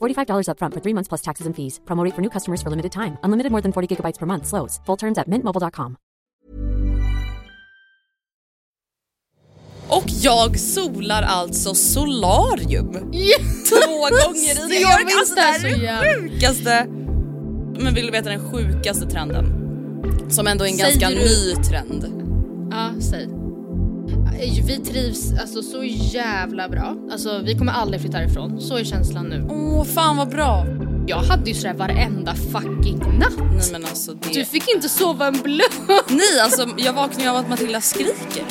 $45 upfront for three months plus taxes and fees. Promo rate for new customers for limited time. Unlimited more than 40 gigabytes per month. Slows. Full terms at mintmobile.com. Och jag solar alltså solarium. Två gånger i det. Jag Jag vet alltså, det här är den sjukaste. Men vill du veta den sjukaste trenden? Som ändå är en Säger ganska du- ny trend. Ja, säg. Vi trivs alltså så jävla bra. Alltså vi kommer aldrig flytta härifrån. Så är känslan nu. Åh fan vad bra. Jag hade ju sådär varenda fucking natt. Nej men alltså det... Du fick inte sova en blund. Nej alltså jag vaknar ju av att Matilda skriker.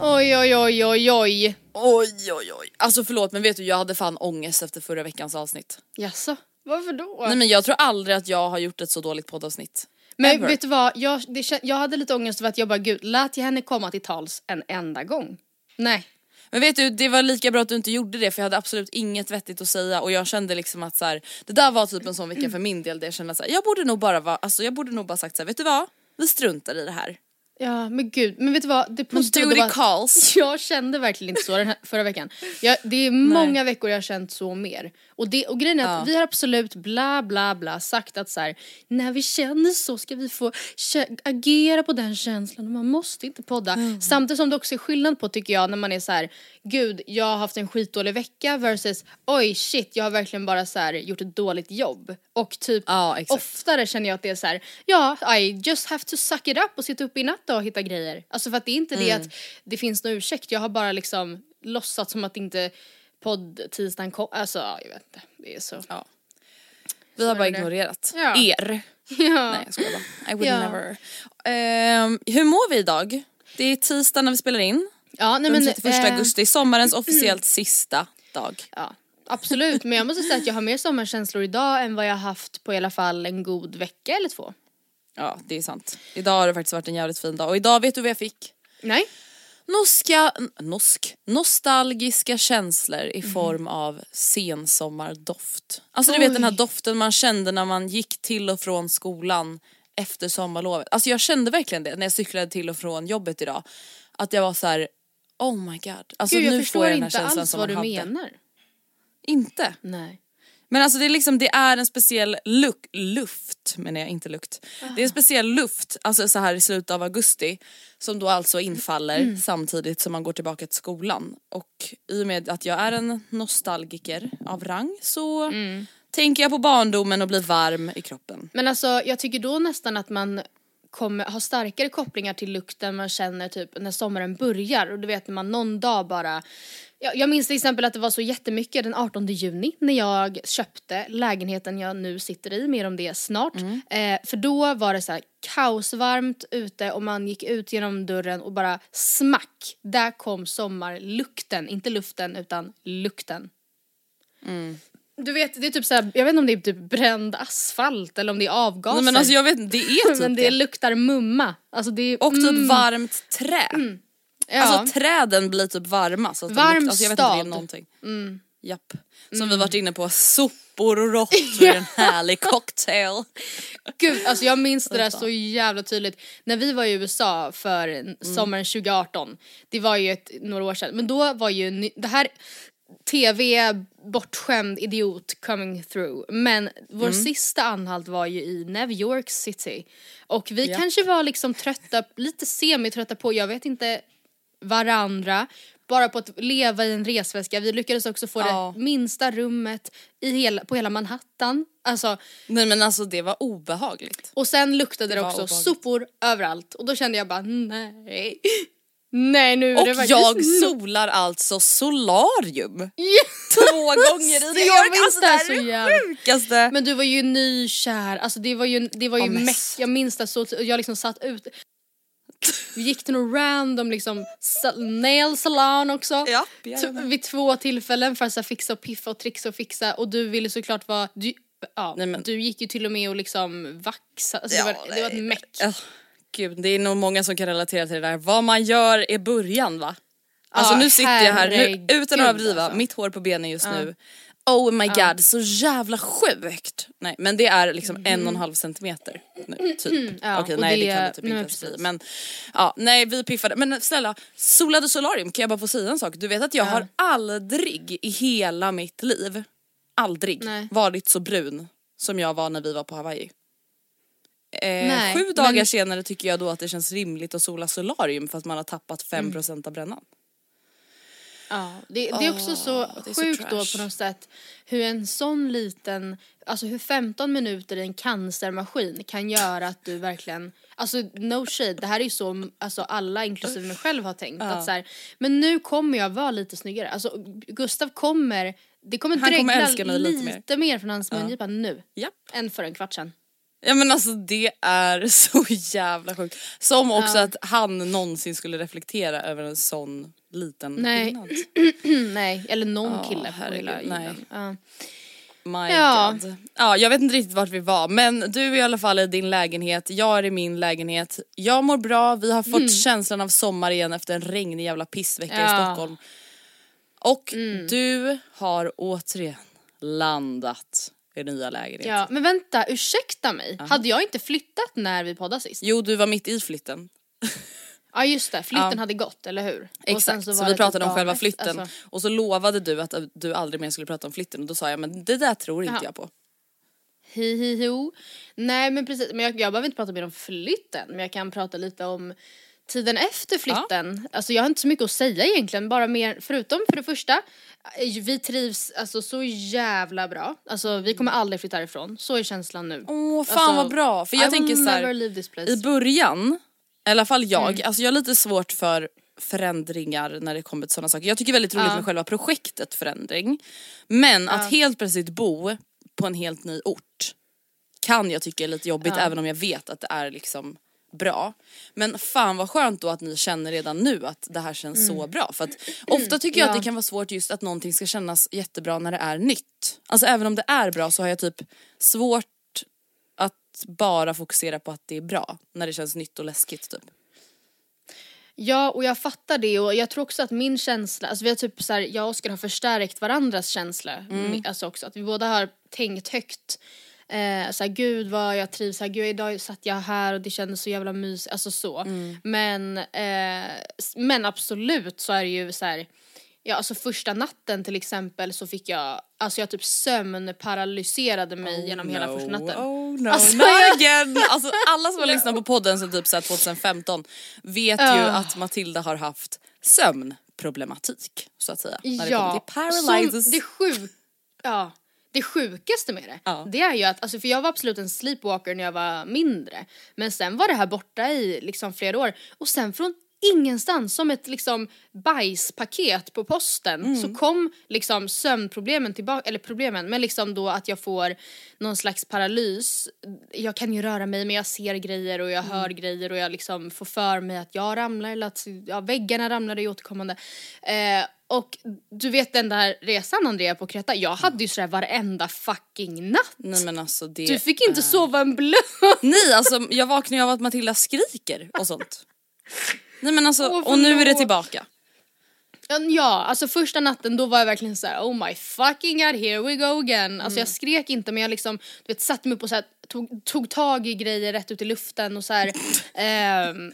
Oj, oj, oj, oj, oj. Oj oj oj. Alltså förlåt men vet du jag hade fan ångest efter förra veckans avsnitt. Jaså? Varför då? Nej men jag tror aldrig att jag har gjort ett så dåligt poddavsnitt. Men Ever. vet du vad, jag, det, jag hade lite ångest över att jag bara gud, lät jag henne komma till tals en enda gång? Nej. Men vet du, det var lika bra att du inte gjorde det för jag hade absolut inget vettigt att säga och jag kände liksom att så här, det där var typ en sån vecka för min del där jag kände att så här, jag borde nog bara vara, alltså jag borde nog bara sagt så här, vet du vad? Vi struntar i det här. Ja men gud, men vet du vad? Det positiva var calls. jag kände verkligen inte så den här, förra veckan. Jag, det är många veckor jag har känt så mer. Och, det, och grejen är att Ja. vi har absolut bla bla bla sagt att så här, när vi känner så ska vi få agera på den känslan och man måste inte podda. Mm. Samtidigt som det också är skillnad på tycker jag när man är så här, gud jag har haft en skitdålig vecka versus oj shit jag har verkligen bara så här, gjort ett dåligt jobb. Och typ Ja, oftare känner jag att det är så här, ja I just have to suck it up och sitta upp i natt och hitta grejer. Alltså för att det är inte det Mm. att det finns någon ursäkt, jag har bara liksom låtsats som att inte podd tisdagen kom, alltså ja, jag vet inte, det är så. Ja. Vi har bara ignorerat Ja. er. Ja. Nej jag skojar bara. I would Ja. never. Ehm, hur mår vi idag? Det är tisdag när vi spelar in. Ja, nej, Den men, 31 eh, augusti, sommarens officiellt sista dag. Ja, absolut, men jag måste säga att jag har mer sommarkänslor idag än vad jag haft på i alla fall en god vecka eller två. Ja det är sant. Idag har det faktiskt varit en jävligt fin dag och idag vet du vad jag fick? Nej? Noska, nosk, nostalgiska känslor i Mhm. form av sensommardoft. Alltså du vet den här Oj. doften man kände när man gick till och från skolan efter sommarlovet. Alltså jag kände verkligen det när jag cyklade till och från jobbet idag. Att jag var så här: oh my god. Alltså Gud jag nu förstår får jag den här inte känslan alls som vad man du hade. menar. Inte. Nej. Men alltså det är liksom, det är en speciell luk, luft, menar jag inte lukt. Det är en speciell luft, alltså så här i slutet av augusti som då alltså infaller Mm. samtidigt som man går tillbaka till skolan. Och i och med att jag är en nostalgiker av rang så Mm. tänker jag på barndomen och blir varm i kroppen. Men alltså jag tycker då nästan att man kommer ha starkare kopplingar till lukten man känner typ när sommaren börjar och du vet när man någon dag bara jag, jag minns till exempel att det var så jättemycket den 18 juni när jag köpte lägenheten jag nu sitter i, mer om det snart. Eh, för då var det så här kaosvarmt ute och man gick ut genom dörren och bara smack, där kom sommarlukten, inte luften utan lukten. Du vet, det är typ såhär, jag vet inte om det är typ bränd asfalt eller om det är avgaser. Nej men alltså jag vet det är typ Men det det. luktar mumma. Alltså det är, Och typ mm, varmt trä. Ja. Alltså träden blir typ varma. Så att de Varm luktar, alltså, jag vet inte, det är stad. någonting. Japp. Som vi varit inne på, sopor och råttor i en härlig cocktail. Gud, alltså jag minns det där så jävla tydligt. När vi var i USA för Mm. sommaren 2018, det var ju ett, några år sedan, men då var ju det här TV bortskämd idiot coming through. Men vår Mm. sista anhalt var ju i New York City. Och vi Ja. kanske var liksom trötta, lite semi-trötta på, jag vet inte, varandra. Bara på att leva i en resväska. Vi lyckades också få Ja. det minsta rummet i hela, på hela Manhattan. Alltså, Nej men alltså det var obehagligt. och sen luktade det, var också obehagligt. sopor överallt och då kände jag bara nej. Nej nu är Och det faktiskt jag nog. solar alltså solarium Ja. två gånger i New Jag York. Alltså det det här är det sjukaste. Men du var ju nykär, alltså det var ju, det var ju men- meck, jag minns det så, jag liksom satt ut Vi gick till någon random liksom nail salon också Ja. Vid två tillfällen för att här, fixa och piffa och trixa och fixa och du ville såklart vara, du, ja, Nej, men- du gick ju till och med och liksom vaxa, alltså, det, var, det var ett meck. Ja, Gud, det är nog många som kan relatera till det där. Vad man gör är början va? Alltså Ja, nu sitter jag här, nu, utan att överdriva, alltså. mitt hår på benen just nu. Oh my god, så jävla sjukt! Nej men det är liksom en och en halv centimeter. Nej, typ. Mm. Ja, Okej nej det, det- kan det typ nej, inte ens bli. Men ja, nej vi piffade. Men snälla, solade solarium kan jag bara få säga en sak? Du vet att jag har aldrig i hela mitt liv, aldrig Nej. varit så brun som jag var när vi var på Hawaii. Eh, Nej, sju dagar men- senare tycker jag då att det känns rimligt att sola solarium för att man har tappat 5% av brännan. Ja, det, det är också så sjukt då på något sätt hur en sån liten, alltså hur 15 minuter i en cancermaskin kan göra att du verkligen, alltså no shade, det här är ju så alltså alla inklusive mig själv har tänkt att så här, men nu kommer jag vara lite snyggare, alltså Gustav kommer, det kommer dregla lite lite, mer. från hans mungipa nu Japp. än för en kvart sedan. Ja men alltså det är så jävla sjukt. Som också att han någonsin skulle reflektera över en sån liten Nej. skillnad. Mm, nej, eller någon Ja, kille på hela jorden. Ja. My Ja. god. Ja jag vet inte riktigt vart vi var men du är i alla fall i din lägenhet, jag är i min lägenhet. Jag mår bra, vi har fått känslan av sommar igen efter en regnig jävla pissvecka i Mm. Ja. Mm. Stockholm. Och du har återigen landat i nya lägenhet. ja, men vänta, ursäkta mig, hade jag inte flyttat när vi poddade sist? Jo du var mitt i flytten. Ja just det, flytten Ja. hade gått, eller hur? Exakt, så, var vi det pratade typ om själva flytten alltså. och så lovade du att du aldrig mer skulle prata om flytten och då sa jag men det där tror inte Jaha. jag på. Hi hi ho. Nej men precis, men jag, jag behöver inte prata mer om flytten men jag kan prata lite om tiden efter flytten. Alltså jag har inte så mycket att säga egentligen, bara mer förutom för det första eh, vi trivs alltså så jävla bra. Alltså vi kommer aldrig flytta härifrån, så är känslan nu. Åh fan Alltså, vad bra för jag I tänker will så här, never leave this place. i början, i alla fall jag, Mm. alltså jag har lite svårt för förändringar när det kommer till sådana saker. Jag tycker väldigt roligt Ja. med själva projektet förändring. Men att helt plötsligt bo på en helt ny ort kan jag tycka är lite jobbigt även om jag vet att det är liksom bra. Men fan vad skönt då att ni känner redan nu att det här känns så bra. För att ofta tycker jag att Mm. Ja. det kan vara svårt just att någonting ska kännas jättebra när det är nytt. Alltså även om det är bra så har jag typ svårt att bara fokusera på att det är bra när det känns nytt och läskigt typ. Ja och jag fattar det och jag tror också att min känsla, alltså vi har typ så här, jag och Oskar har förstärkt varandras känsla. Mm. Alltså också att vi båda har tänkt högt. Eh, så här, gud vad jag trivs här, gud idag satt jag här och det kändes så jävla mysigt, alltså så. Mm. Men, eh, men absolut så är det ju så här. Ja alltså första natten till exempel så fick jag, alltså jag typ sömnparalyserade mig genom hela första natten. Oh no, Alltså, jag- again! Alltså alla som har lyssnat på podden sedan typ så här 2015 vet ju Ja. att Matilda har haft sömnproblematik så att säga. När det kommer till paralysis. Som det, sjuk, ja, det sjukaste med det, Ja. det är ju att, alltså för jag var absolut en sleepwalker när jag var mindre. Men sen var det här borta i liksom flera år och sen från ingenstans, som ett liksom bajspaket på posten så kom liksom sömnproblemen tillbaka, eller problemen, men liksom då att jag får någon slags paralys. Jag kan ju röra mig men jag ser grejer och jag hör grejer och jag liksom får för mig att jag ramlar eller att ja, väggarna ramlar är återkommande. Eh, och du vet den där resan Andrea på Kreta, jag hade ju sådär varenda fucking natt. Nej men alltså det Du fick inte är- sova en blund. Nej alltså jag vaknar ju av att Matilda skriker och sånt. Nej men alltså, Åh, och nu är det tillbaka. Ja, alltså första natten då var jag verkligen så här: oh my fucking god here we go again. Alltså Mm. jag skrek inte men jag liksom, du vet satte mig upp och så här, tog, tog tag i grejer rätt ut i luften och så här. ehm,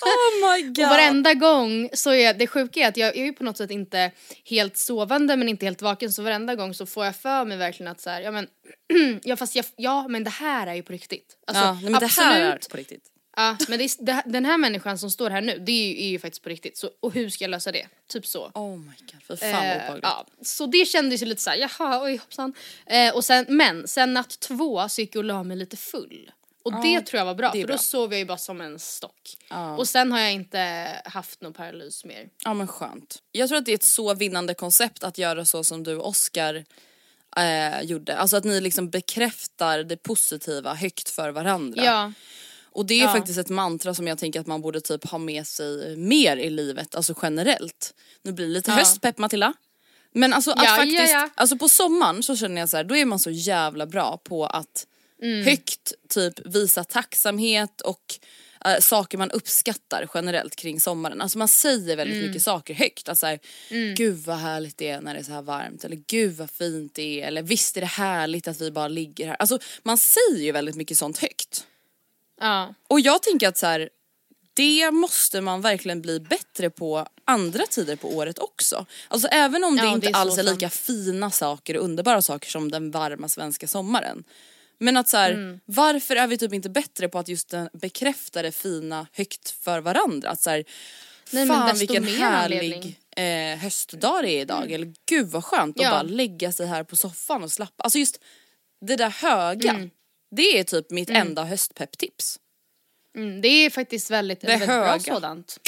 Oh my god. och varenda gång så är det sjuka är att jag, är ju på något sätt inte helt sovande men inte helt vaken så varenda gång så får jag för mig verkligen att så här, ja men, ja fast jag, ja men det här är ju på riktigt. Alltså, ja, men det här är på riktigt. Ja, men det är, det, den här människan som står här nu, det är ju, är ju faktiskt på riktigt. Så, och hur ska jag lösa det? Typ så. Oh my god, fy fan Eh, obehagligt. ja, så det kändes ju lite såhär, jaha, oj hoppsan. Eh, och sen, men sen natt två så gick jag och la mig lite full. Och det tror jag var bra, för bra. då sov jag ju bara som en stock. Ja. Och sen har jag inte haft någon paralys mer. Ja men skönt. Jag tror att det är ett så vinnande koncept att göra så som du och Oscar eh, gjorde. Alltså att ni liksom bekräftar det positiva högt för varandra. Ja, Och det är Ja. faktiskt ett mantra som jag tänker att man borde typ ha med sig mer i livet, alltså generellt. Nu blir det lite Ja. höstpepp Matilda. Men alltså att Ja, faktiskt, alltså på sommaren så känner jag så här, då är man så jävla bra på att Mm. högt typ visa tacksamhet och eh, saker man uppskattar generellt kring sommaren. Alltså man säger väldigt Mm. mycket saker högt. Alltså här, gud vad härligt det är när det är så här varmt eller gud vad fint det är eller visst är det härligt att vi bara ligger här. Alltså man säger ju väldigt mycket sånt högt. Ja. Och jag tänker att så här, det måste man verkligen bli bättre på andra tider på året också. Alltså även om det Ja, inte det är alls är sant. lika fina saker och underbara saker som den varma svenska sommaren. Men att så här, Mm. varför är vi typ inte bättre på att just bekräfta det fina högt för varandra? Att så här, Nej, fan vilken härlig eh, höstdag det är idag. Eller gud vad skönt att Ja. bara lägga sig här på soffan och slappa. Alltså just det där höga. Mm. Det är typ mitt enda höstpepptips. Mm, det är faktiskt väldigt, Det väldigt bra höga. sådant.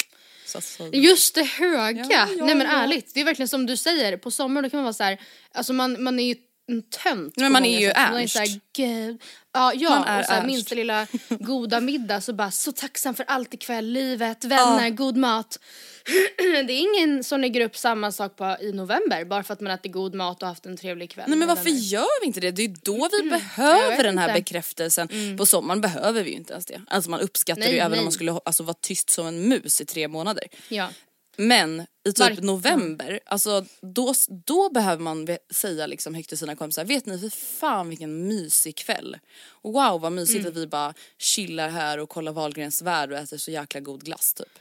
Så att säga. Just det höga! Ja, ja, Nej men ja. ärligt, det är verkligen som du säger, på sommaren då kan man vara så här, alltså man, man är ju en tönt Men man är ju sätt. Man är Ernst. så här, gud. Ja, ja Man är och så här, Ernst. minsta lilla goda middag så bara så tacksam för allt ikväll, livet, vänner, god mat. det är ingen som lägger upp samma sak på, i november bara för att man äter god mat och haft en trevlig kväll. Nej men varför vänner. gör vi inte det? Det är ju då vi jag behöver den här inte. Mm. bekräftelsen. På sommaren behöver vi ju inte ens det. Alltså man uppskattar Nej, det ju även nej. om man skulle alltså, vara tyst som en mus i tre månader. Ja. Men i typ Vark- november, alltså då, då behöver man säga liksom högt till sina kompisar, vet ni för fan vilken mysig kväll. Wow vad mysigt Mm. att vi bara chillar här och kollar Wahlgrens värld och äter så jäkla god glass typ.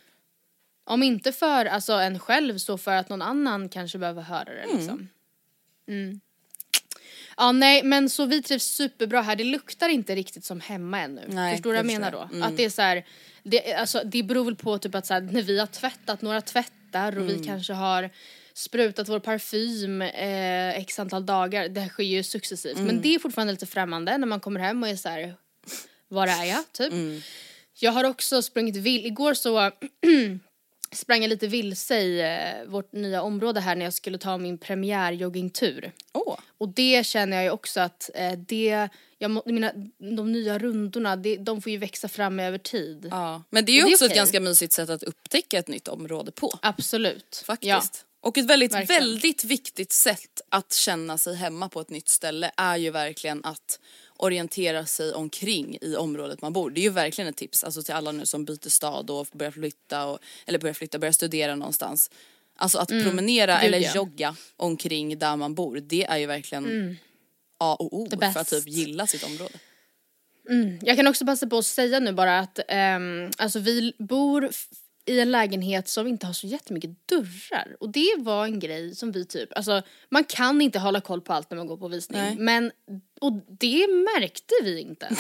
Om inte för alltså, en själv så för att någon annan kanske behöver höra det Mm. liksom. Mm. Ja nej men så vi trivs superbra här, det luktar inte riktigt som hemma ännu. Nej, förstår du vad jag menar då? Mm. Att det är så här, det, alltså, det beror väl på typ att så här, när vi har tvättat några tvättar och Mm. vi kanske har sprutat vår parfym eh, x antal dagar, det här sker ju successivt. Mm. Men det är fortfarande lite främmande när man kommer hem och är så här, var är jag? Typ. Mm. Jag har också sprungit vill, igår så sprang jag lite vilse i eh, vårt nya område här när jag skulle ta min premiärjoggingtur. Åh. Och det känner jag ju också att eh, det, jag, mina, de nya rundorna, det, de får ju växa fram över tid. Ja. Men det är ju det är också ett ganska mysigt sätt att upptäcka ett nytt område på. Absolut. Faktiskt. Ja. Och ett väldigt, Verkligen. väldigt viktigt sätt att känna sig hemma på ett nytt ställe är ju verkligen att orientera sig omkring i området man bor. Det är ju verkligen ett tips alltså till alla nu som byter stad och börjar flytta och, eller börjar flytta, börjar studera någonstans. Alltså att promenera Mm. Gud, eller ja. jogga omkring där man bor, det är ju verkligen A och O Mm. För att typ gilla sitt område. Jag kan också passa på att säga nu bara att ehm, alltså vi bor i en lägenhet som inte har så jättemycket dörrar. Och det var en grej som vi typ, alltså man kan inte hålla koll på allt när man går på visning. Nej. Men, och det märkte vi inte.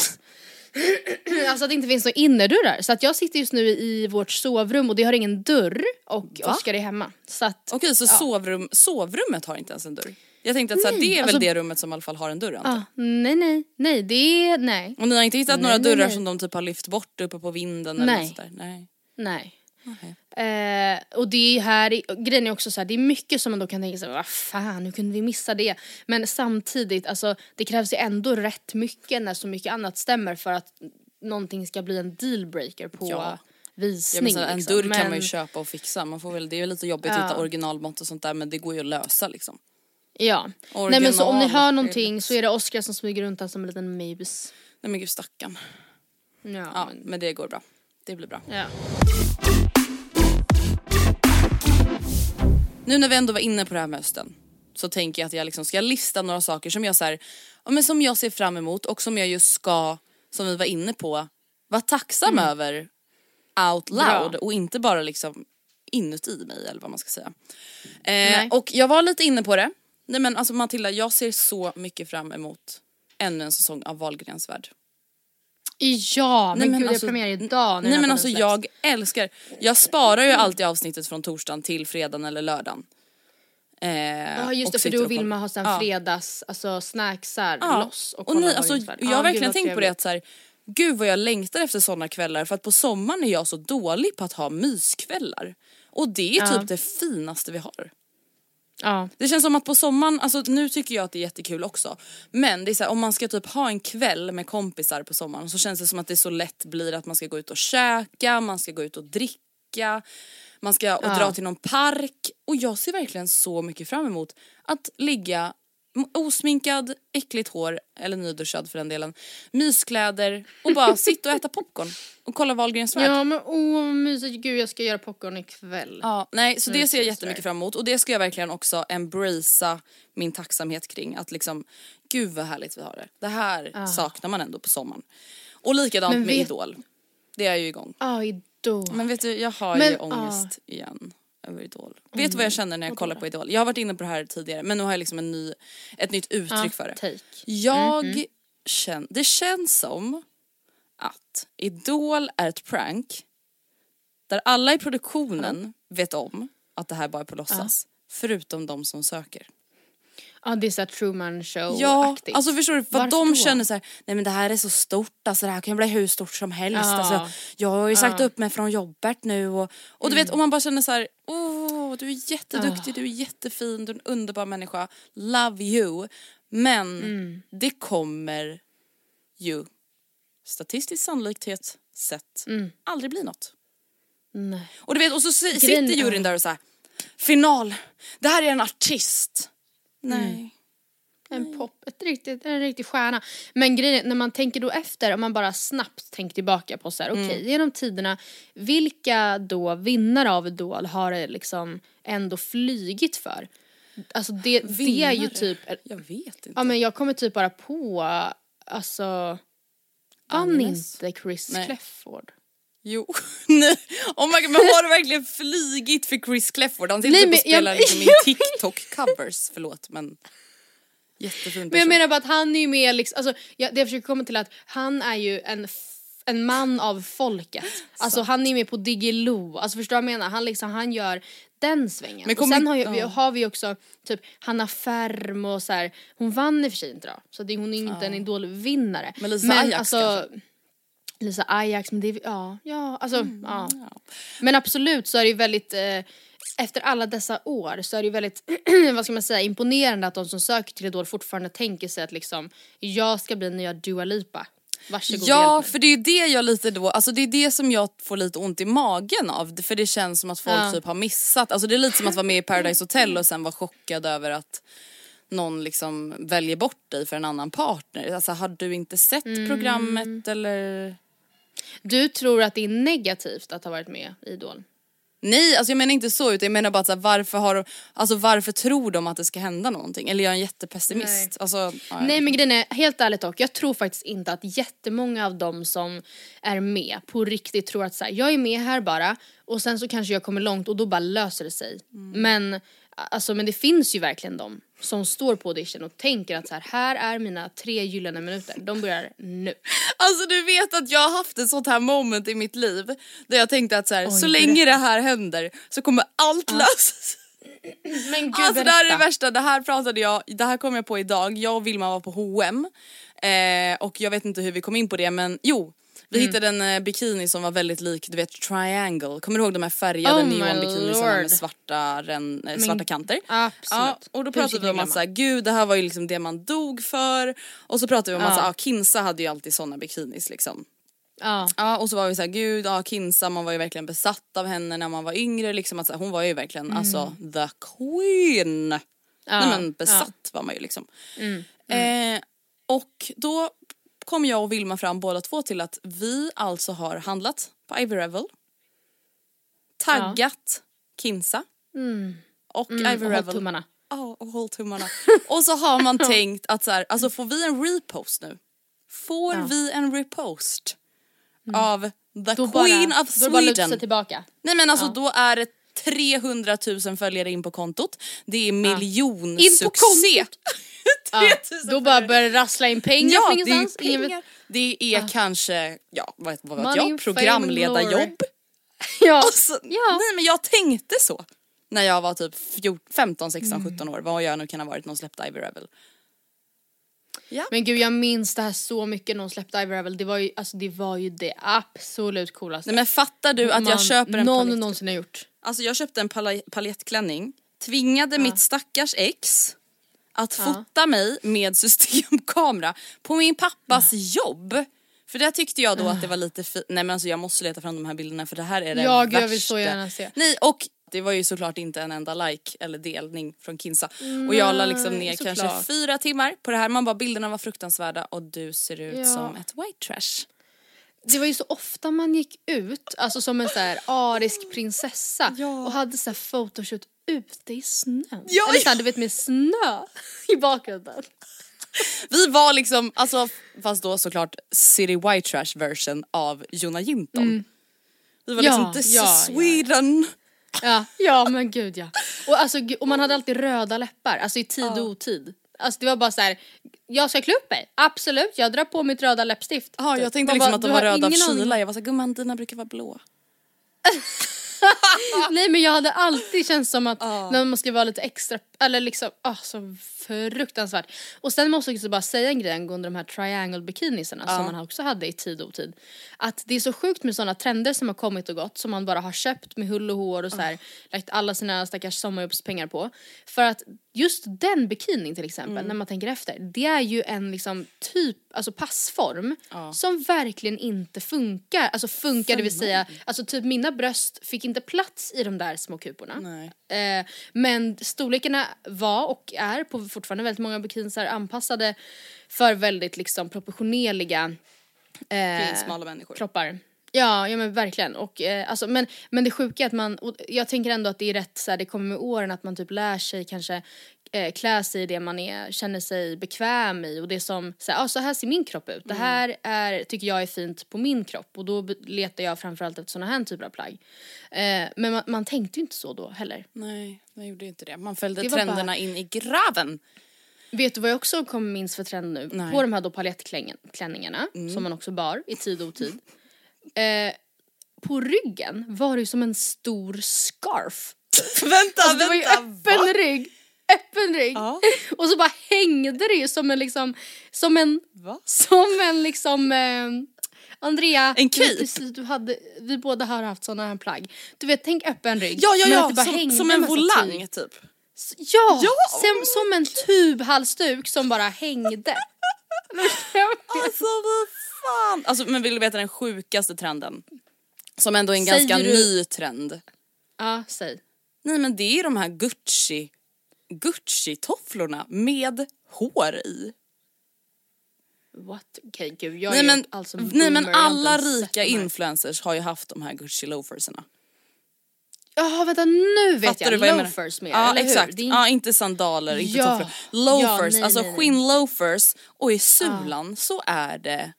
alltså att det inte finns några innerdörrar. Så att jag sitter just nu i vårt sovrum och det har ingen dörr och Va? Oskar är hemma. Så att, Okej så sovrum, sovrummet har inte ens en dörr? Jag tänkte att så här, det är alltså- väl det rummet som i alla fall har en dörr antar ah, nej nej, nej det är, nej. Och ni har inte hittat Nej, några nej, dörrar nej. som de typ har lyft bort uppe på vinden eller Nej. något sånt där? Nej. Eh, och det är här, grejen är också så här, det är mycket som man då kan tänka sig, vad fan hur kunde vi missa det? Men samtidigt, alltså det krävs ju ändå rätt mycket när så mycket annat stämmer för att någonting ska bli en dealbreaker på Ja. visning. Ja, men så en liksom. dörr kan Men- man ju köpa och fixa. Man får väl, det är lite jobbigt att Ja. hitta originalmått och sånt där men det går ju att lösa liksom. Ja. Nej men så om ni Original, hör någonting så är det Oskar som smyger runt här som en liten mabes. Nej men gud stackarn. Ja, Ja men, men det går bra. Det blir bra. ja. Nu när vi ändå var inne på det här med hösten så tänker jag att jag liksom ska lista några saker som jag så här, ja, men som jag ser fram emot och som jag just ska, som vi var inne på, vara tacksam över out loud Mm. Bra. och inte bara liksom inuti mig eller vad man ska säga. Eh, och jag var lite inne på det. Nej men alltså Matilda, jag ser så mycket fram emot ännu en säsong av Wahlgrens värld. Ja, men, men gud alltså- är premiär idag. Nej men alltså släpps. jag älskar, jag sparar ju alltid avsnittet från torsdagen till fredagen eller lördagen. Eh, Ja just och det för du och. Vilma har sen Ja. fredags, alltså snacksar Ja. loss och och kollar ni, alltså. Jag Ja, har gud, verkligen tänkt på det att så här, gud vad jag längtar efter sådana kvällar för att på sommaren är jag så dålig på att ha myskvällar. Och det är Ja. typ det finaste vi har. Ja. Det känns som att på sommaren, alltså nu tycker jag att det är jättekul också. Men det är så här, om man ska typ ha en kväll med kompisar på sommaren så känns det som att det så lätt blir att man ska gå ut och käka, man ska gå ut och dricka, man ska och Ja. dra till någon park. Och jag ser verkligen så mycket fram emot att ligga osminkad, äckligt hår, eller nyduschad för den delen, myskläder och bara sitta och äta popcorn och kolla Wahlgrens värld. Ja men åh vad mysigt, gud jag ska göra popcorn ikväll. Ja, nej så det ser jag jättemycket fram emot och det ska jag verkligen också embracea min tacksamhet kring att liksom gud vad härligt vi har det. Det här saknar man ändå på sommaren. Och likadant Men med vet- Idol. Det är ju igång. Ja idol. Men vet du jag har Men, ju ångest igen över Idol. Vet du vad jag känner när jag kollar på Idol? Jag har varit inne på det här tidigare men nu har jag liksom en ny, ett nytt uttryck Ja, för det. take. Jag känner, det känns som att Idol är ett prank där alla i produktionen vet om att det här bara är på låtsas. Förutom de som söker. Ja det är såhär Truman show Ja, alltså förstår du? För Varför de då? känner så här, nej men det här är så stort, alltså det här kan ju bli hur stort som helst. Ja. Alltså, jag har ju sagt Ja. upp mig från jobbet nu och, och du vet, och man bara känner så här, åh du är jätteduktig, du är jättefin, du är en underbar människa, love you. Men det kommer ju statistisk sannolikhet sett aldrig bli något. Nej. Och du vet, och så sitter juryn där och så här, final, det här är en artist. Nej. En pop, ett riktigt, en riktig stjärna. Men grejen är, när man tänker då efter, om man bara snabbt tänker tillbaka på så här, Mm. okej genom tiderna, vilka då vinnare av Idol har det liksom ändå flygit för? Alltså det, det är ju typ, Jag vet inte. ja men jag kommer typ bara på, alltså, vann inte Chris Nej. Clefford? Jo, nej. Oh my God, men har du verkligen flygit för Chris Clefford? Han sitter Nej, typ men och spelar jag- liksom i TikTok-covers, förlåt men jättefin Men person. jag menar bara att han är ju med liksom, alltså jag, det jag försöker komma till är att han är ju en en man av folket. Alltså han är med på Diggiloo, alltså förstår du vad jag menar? Han liksom, han gör den svängen. Men och sen har, ju, vi, ja. har vi också typ Hanna Färm och så här. hon vann i och för sig inte då, så det, hon är inte en idolvinnare. Men Lisa Ajax kanske? Lisa Ajax, men det är, ja, ja, alltså, Mm, ja. Men absolut så är det ju väldigt, eh, efter alla dessa år så är det ju väldigt, vad ska man säga, imponerande att de som söker till Idol fortfarande tänker sig att liksom, jag ska bli nya Dua Lipa. Varsågod Ja, för det är det jag lite då, alltså det är det som jag får lite ont i magen av. För det känns som att folk Ja. typ har missat, alltså det är lite som att vara med i Paradise Hotel och sen vara chockad över att någon liksom väljer bort dig för en annan partner. Alltså har du inte sett Mm. programmet eller? Du tror att det är negativt att ha varit med i Idol? Nej, alltså jag menar inte så utan jag menar bara att så här, varför har de, alltså varför tror de att det ska hända någonting? Eller jag är en jättepessimist. Nej. Alltså, Nej vet men grejen är, helt ärligt dock, jag tror faktiskt inte att jättemånga av dem som är med på riktigt tror att så här, jag är med här bara och sen så kanske jag kommer långt och då bara löser det sig. Men, alltså, men det finns ju verkligen de som står på audition och tänker att så här, här är mina tre gyllene minuter, de börjar nu. Alltså du vet att jag har haft ett sånt här moment i mitt liv där jag tänkte att så, här, så berätta. länge det här händer så kommer allt lösas. Men gud Alltså det här är det värsta, det här pratade jag, det här kom jag på idag, jag och Vilma var på H&M eh, och jag vet inte hur vi kom in på det men jo, Vi Mm. hittade en eh, bikini som var väldigt lik, du vet triangle. Kommer du ihåg de här färgade Oh neonbikinisarna med svarta, ren, eh, svarta kanter? Absolut. Ja, och då pratade vi om att så här, gud det här var ju liksom det man dog för. Och så pratade vi om att Ja. så här, ah, Kinsa hade ju alltid såna bikinis liksom. Ja. Ja och så var vi så här, gud ja Kinsa man var ju verkligen besatt av henne när man var yngre liksom. Att, så här, hon var ju verkligen alltså the queen. Mm. Ja. Nej men besatt var man ju liksom. Eh, och då kom jag och Vilma fram båda två till att vi alltså har handlat på Ivy Revel. Taggat Kinsa. Och Ivy Mm, och håll Revel. tummarna. Ja, och håll tummarna. och så har man tänkt att så här, alltså får vi en repost nu? Får vi en repost av the Mm. Då queen bara, of Då Sweden? sig tillbaka. Nej men alltså då är det 300 000 följare in på kontot. Det är miljonsuccé. In på kontot? 3000 Då bara börjar det rassla in pengar Ja, det är pengar. Det är kanske, ja vad, vad vet Money, jag, programledarjobb. Ja. Alltså, ja. Nej men jag tänkte så. När jag var typ 14, 15, 16, Mm. 17 år. Vad jag nu kan ha varit när hon släppte Ivy Rebel. Ja. Men gud jag minns det här så mycket när hon släppte Ivy Rebel. Det var ju, alltså, det, var ju det absolut coolaste Nej men fattar du att man jag köper en någon palett? någonsin har gjort. Alltså jag köpte en paljettklänning, tvingade mitt stackars ex att fota mig med systemkamera på min pappas jobb. För där tyckte jag då att det var lite fint. Nej men alltså jag måste leta fram de här bilderna för det här är det Ja, värsta. jag vill så gärna se. Nej och det var ju såklart inte en enda like eller delning från Kinsa. och jag la liksom ner såklart. kanske fyra timmar på det här. Man bara bilderna var fruktansvärda och du ser ut Ja. som ett white trash. Det var ju så ofta man gick ut, alltså som en så här arisk prinsessa och hade så här photoshoot ute i snön. Ja, Eller så här, du vet med snö i bakgrunden. Vi var liksom, alltså fast då såklart City White Trash version av Jonna Jinton. Vi var Mm. Ja, liksom this ja, is ja, Sweden. Ja, ja men gud ja. Och, alltså, och man hade alltid röda läppar, alltså i tid och otid. Alltså det var bara så här. jag ska klä upp mig, absolut jag drar på mitt röda läppstift. Ja jag tänkte Man liksom bara, att de var röda av kyla. Jag var såhär gumman dina brukar vara blå. Nej men jag hade alltid känt som att när man ska vara lite extra, eller liksom, ah så fruktansvärt. Och sen måste jag också bara säga en grej angående de här triangle bikinisarna som man också hade i tid och otid. Att det är så sjukt med sådana trender som har kommit och gått som man bara har köpt med hull och hår och så här, lagt alla sina stackars sommarjobbspengar på. För att just den bikinin till exempel, när man tänker efter, det är ju en liksom typ, alltså passform som verkligen inte funkar. Alltså funkar det vill säga, alltså typ mina bröst fick inte plats i de där små kuporna. Eh, men storlekarna var och är på fortfarande väldigt många bikinisar anpassade för väldigt liksom proportionerliga eh, Finns smala människor. kroppar. Ja, ja men verkligen. Och, eh, alltså, men, men det sjuka är att man, jag tänker ändå att det är rätt så här, det kommer med åren att man typ lär sig kanske eh, klä sig i det man är, känner sig bekväm i och det som, så här, ah, så här ser min kropp ut. Det här är, tycker jag är fint på min kropp och då letar jag framförallt efter sådana här typer av plagg. Eh, men man, man tänkte ju inte så då heller. Nej jag gjorde inte det. Man följde Det trenderna bara- in i graven. Vet du vad jag också kommer minns för trend nu? Nej. På de här då paljettklänningarna som man också bar i tid och otid. Eh, på ryggen var det ju som en stor scarf. vänta Alltså det var ju öppen rygg. Öppen rygg. Ja. Och så bara hängde det ju som en liksom, som en, Va? som en liksom eh, Andrea, En du cape? precis, du hade, vi båda har haft såna här plagg. Du vet, tänk öppen rygg. Ja ja ja, bara som, hängde som en volang typ. Ja, Ja, som, som en tubhalsduk som bara hängde. Alltså vad fan. Alltså men vill du veta den sjukaste trenden? Som ändå är en Säger ganska du- ny trend. ja, säg. Nej men det är de här Gucci, Gucci-tofflorna med hår i. What? Okej gud, jag Nej men, alltså nej men alla rika influencers har ju haft de här Gucci loaferserna. Jaha vänta nu vet Fattar jag, loafers mer, Ja eller hur? exakt, är ja inte sandaler, inte Ja. tofflor. Loafers, Ja, nej, alltså nej, nej. skinn loafers och i sulan så är det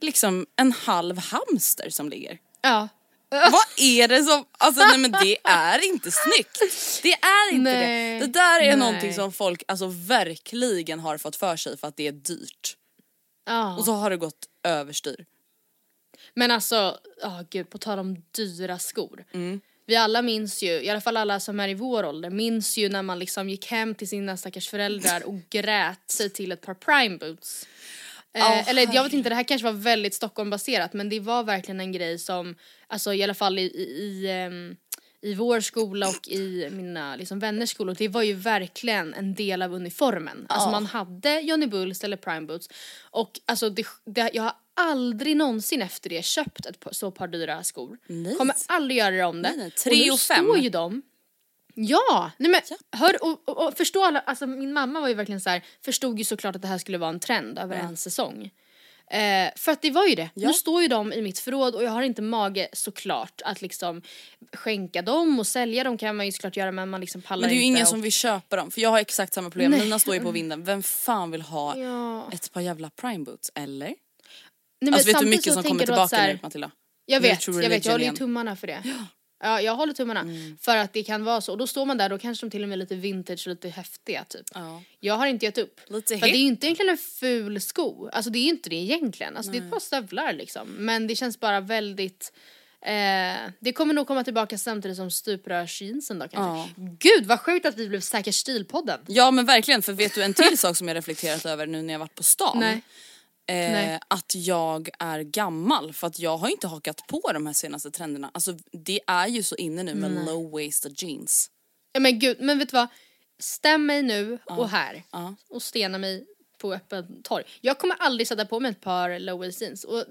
liksom en halv hamster som ligger. Ja. Vad är det som, alltså nej men det är inte snyggt. Det är inte Nej. det. Det där är Nej. någonting som folk alltså verkligen har fått för sig för att det är dyrt. ja. Och så har det gått överstyr. Men alltså, ja gud på tal om dyra skor. Mm. Vi alla minns ju, i alla fall alla som är i vår ålder, minns ju när man liksom gick hem till sina stackars föräldrar och grät sig till ett par prime boots. Ja, eller jag vet inte, det här kanske var väldigt Stockholmbaserat men det var verkligen en grej som, alltså i alla fall i, i, i, ehm, i vår skola och i mina liksom, vänners skolor, det var ju verkligen en del av uniformen. Alltså man hade Johnny Bulls eller Prime Boots och alltså det, det, jag har aldrig någonsin efter det köpt ett så par dyra skor. Nej. Kommer aldrig göra det om det. Nej, nej, tre och och fem. står ju de Ja, nej men hör och, och, och förstå alla, alltså min mamma var ju verkligen så här, förstod ju såklart att det här skulle vara en trend över en säsong. Eh, för att det var ju det. Nu står ju de i mitt förråd och jag har inte mage såklart att liksom skänka dem och sälja dem kan man ju såklart göra men man liksom pallar Men det är ju inte ingen och- som vill köpa dem för jag har exakt samma problem. Nej. Mina står ju på vinden. Vem fan vill ha Ja. ett par jävla prime boots eller? Nej, men alltså vet du hur mycket som kommer tillbaka här- nu Matilda? Jag vet, jag vet, jag håller ju tummarna för det. Ja. Jag håller tummarna. Mm. För att det kan vara så. Och då står man där, då kanske de till och med är lite vintage lite häftiga typ. Ja. Jag har inte gett upp. Lite för det är ju inte egentligen en ful sko. Alltså det är ju inte det egentligen. Alltså det är ett par stövlar liksom. Men det känns bara väldigt Eh, det kommer nog komma tillbaka samtidigt som stuprörsjeansen då kanske. Gud vad sjukt att vi blev Säker stil-podden. Ja men verkligen för vet du en till sak som jag reflekterat över nu när jag varit på stan? Nej. Eh. Att jag är gammal för att jag har inte hakat på de här senaste trenderna. Alltså det är ju så inne nu med low-waisted jeans. Ja men gud, men vet du vad? Stäm mig nu och här. Ja. Och stena mig på öppen torg. Jag kommer aldrig sätta på mig ett par low waist jeans. Och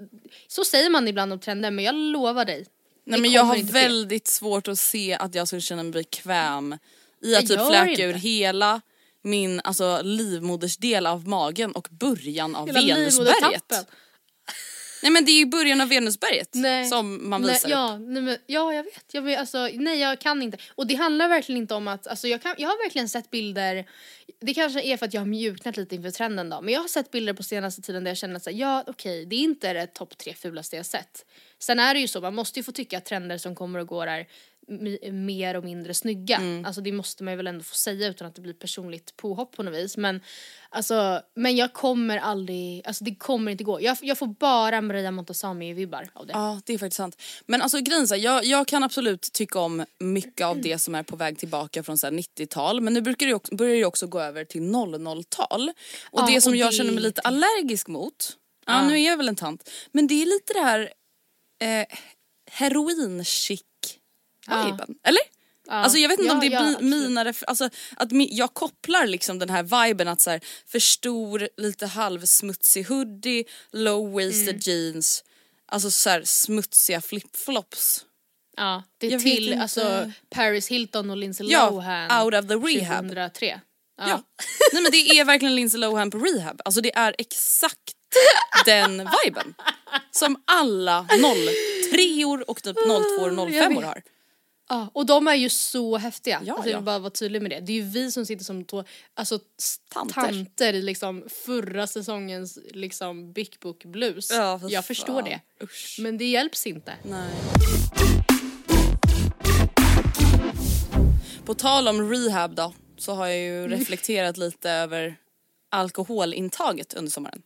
så säger man ibland om trender men jag lovar dig. Nej men jag har väldigt svårt att se att jag skulle känna mig bekväm i Jag att typ fläka ur hela min alltså, livmodersdel av magen och början av Hela Venusberget. Nej men det är ju början av Venusberget Nej. som man Nej, visar upp. ja, nej, men, ja, jag vet. Jag vet alltså, nej, jag kan inte. Och det handlar verkligen inte om att, alltså, jag, kan, jag har verkligen sett bilder, det kanske är för att jag har mjuknat lite inför trenden då, men jag har sett bilder på senaste tiden där jag känner att så här, ja okej, det är inte det topp tre fulaste jag sett. Sen är det ju så, man måste ju få tycka att trender som kommer och går är mer och mindre snygga. Mm. Alltså det måste man ju väl ändå få säga utan att det blir personligt påhopp på något vis. Men, alltså, men jag kommer aldrig, alltså det kommer inte gå. Jag, jag får bara Maria Montazami-vibbar av det. Ja det är faktiskt sant. Men alltså grejen är så här, jag, jag kan absolut tycka om mycket av det som är på väg tillbaka från så här 90-tal men nu brukar det också, börjar det ju också gå över till 00-tal. Och Ja, det som och jag det- känner mig lite allergisk mot, ja, nu är jag väl en tant, men det är lite det här eh, heroin-chic viben. Eller? Alltså jag vet inte Ja, om det ja, är bi- absolut. mina alltså att mi- jag kopplar liksom den här viben att så här, för stor, lite halvsmutsig hoodie, low-waisted Mm. jeans, alltså så här smutsiga flipflops. Ja, det är Jag till alltså Paris Hilton och Lindsay Ja, Lohan. out of the rehab. 2003. Ja. Ja. Nej men det är verkligen Lindsay Lohan på rehab, alltså det är exakt den viben. Som alla 03 och typ 02 och 05 vet. har. Ja, och de är ju så häftiga. Ja, alltså, jag ja. vill bara vara tydlig med det. Det är ju vi som sitter som två alltså, Tanter. tanter. i liksom förra säsongens liksom Big Book Blues. Ja, för jag förstår fan. det. Usch. Men det hjälps inte. Nej. På tal om rehab då, så har jag ju reflekterat lite över alkoholintaget under sommaren.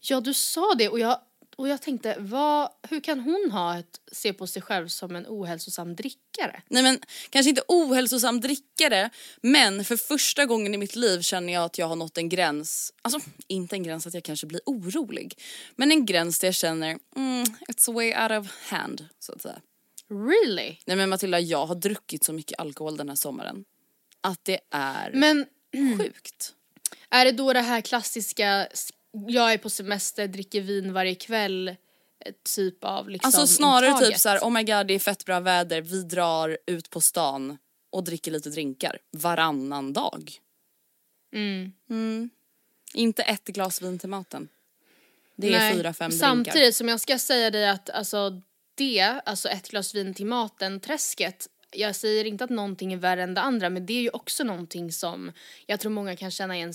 Ja, du sa det och jag, och jag tänkte, vad, hur kan hon ha ett, se på sig själv som en ohälsosam drickare? Nej men kanske inte ohälsosam drickare men för första gången i mitt liv känner jag att jag har nått en gräns, alltså inte en gräns att jag kanske blir orolig men en gräns där jag känner mm, it's way out of hand så att säga. Really? Nej men Matilda jag har druckit så mycket alkohol den här sommaren att det är Men sjukt. Är det då det här klassiska, jag är på semester, dricker vin varje kväll, eh, typ av liksom Alltså snarare intaget? typ så här: oh my god det är fett bra väder, vi drar ut på stan och dricker lite drinkar varannan dag. Mm. Inte ett glas vin till maten. Det är Nej, fyra, fem drinkar. Samtidigt som jag ska säga dig att alltså det, alltså ett glas vin till maten, träsket, jag säger inte att någonting är värre än det andra men det är ju också någonting som jag tror många kan känna igen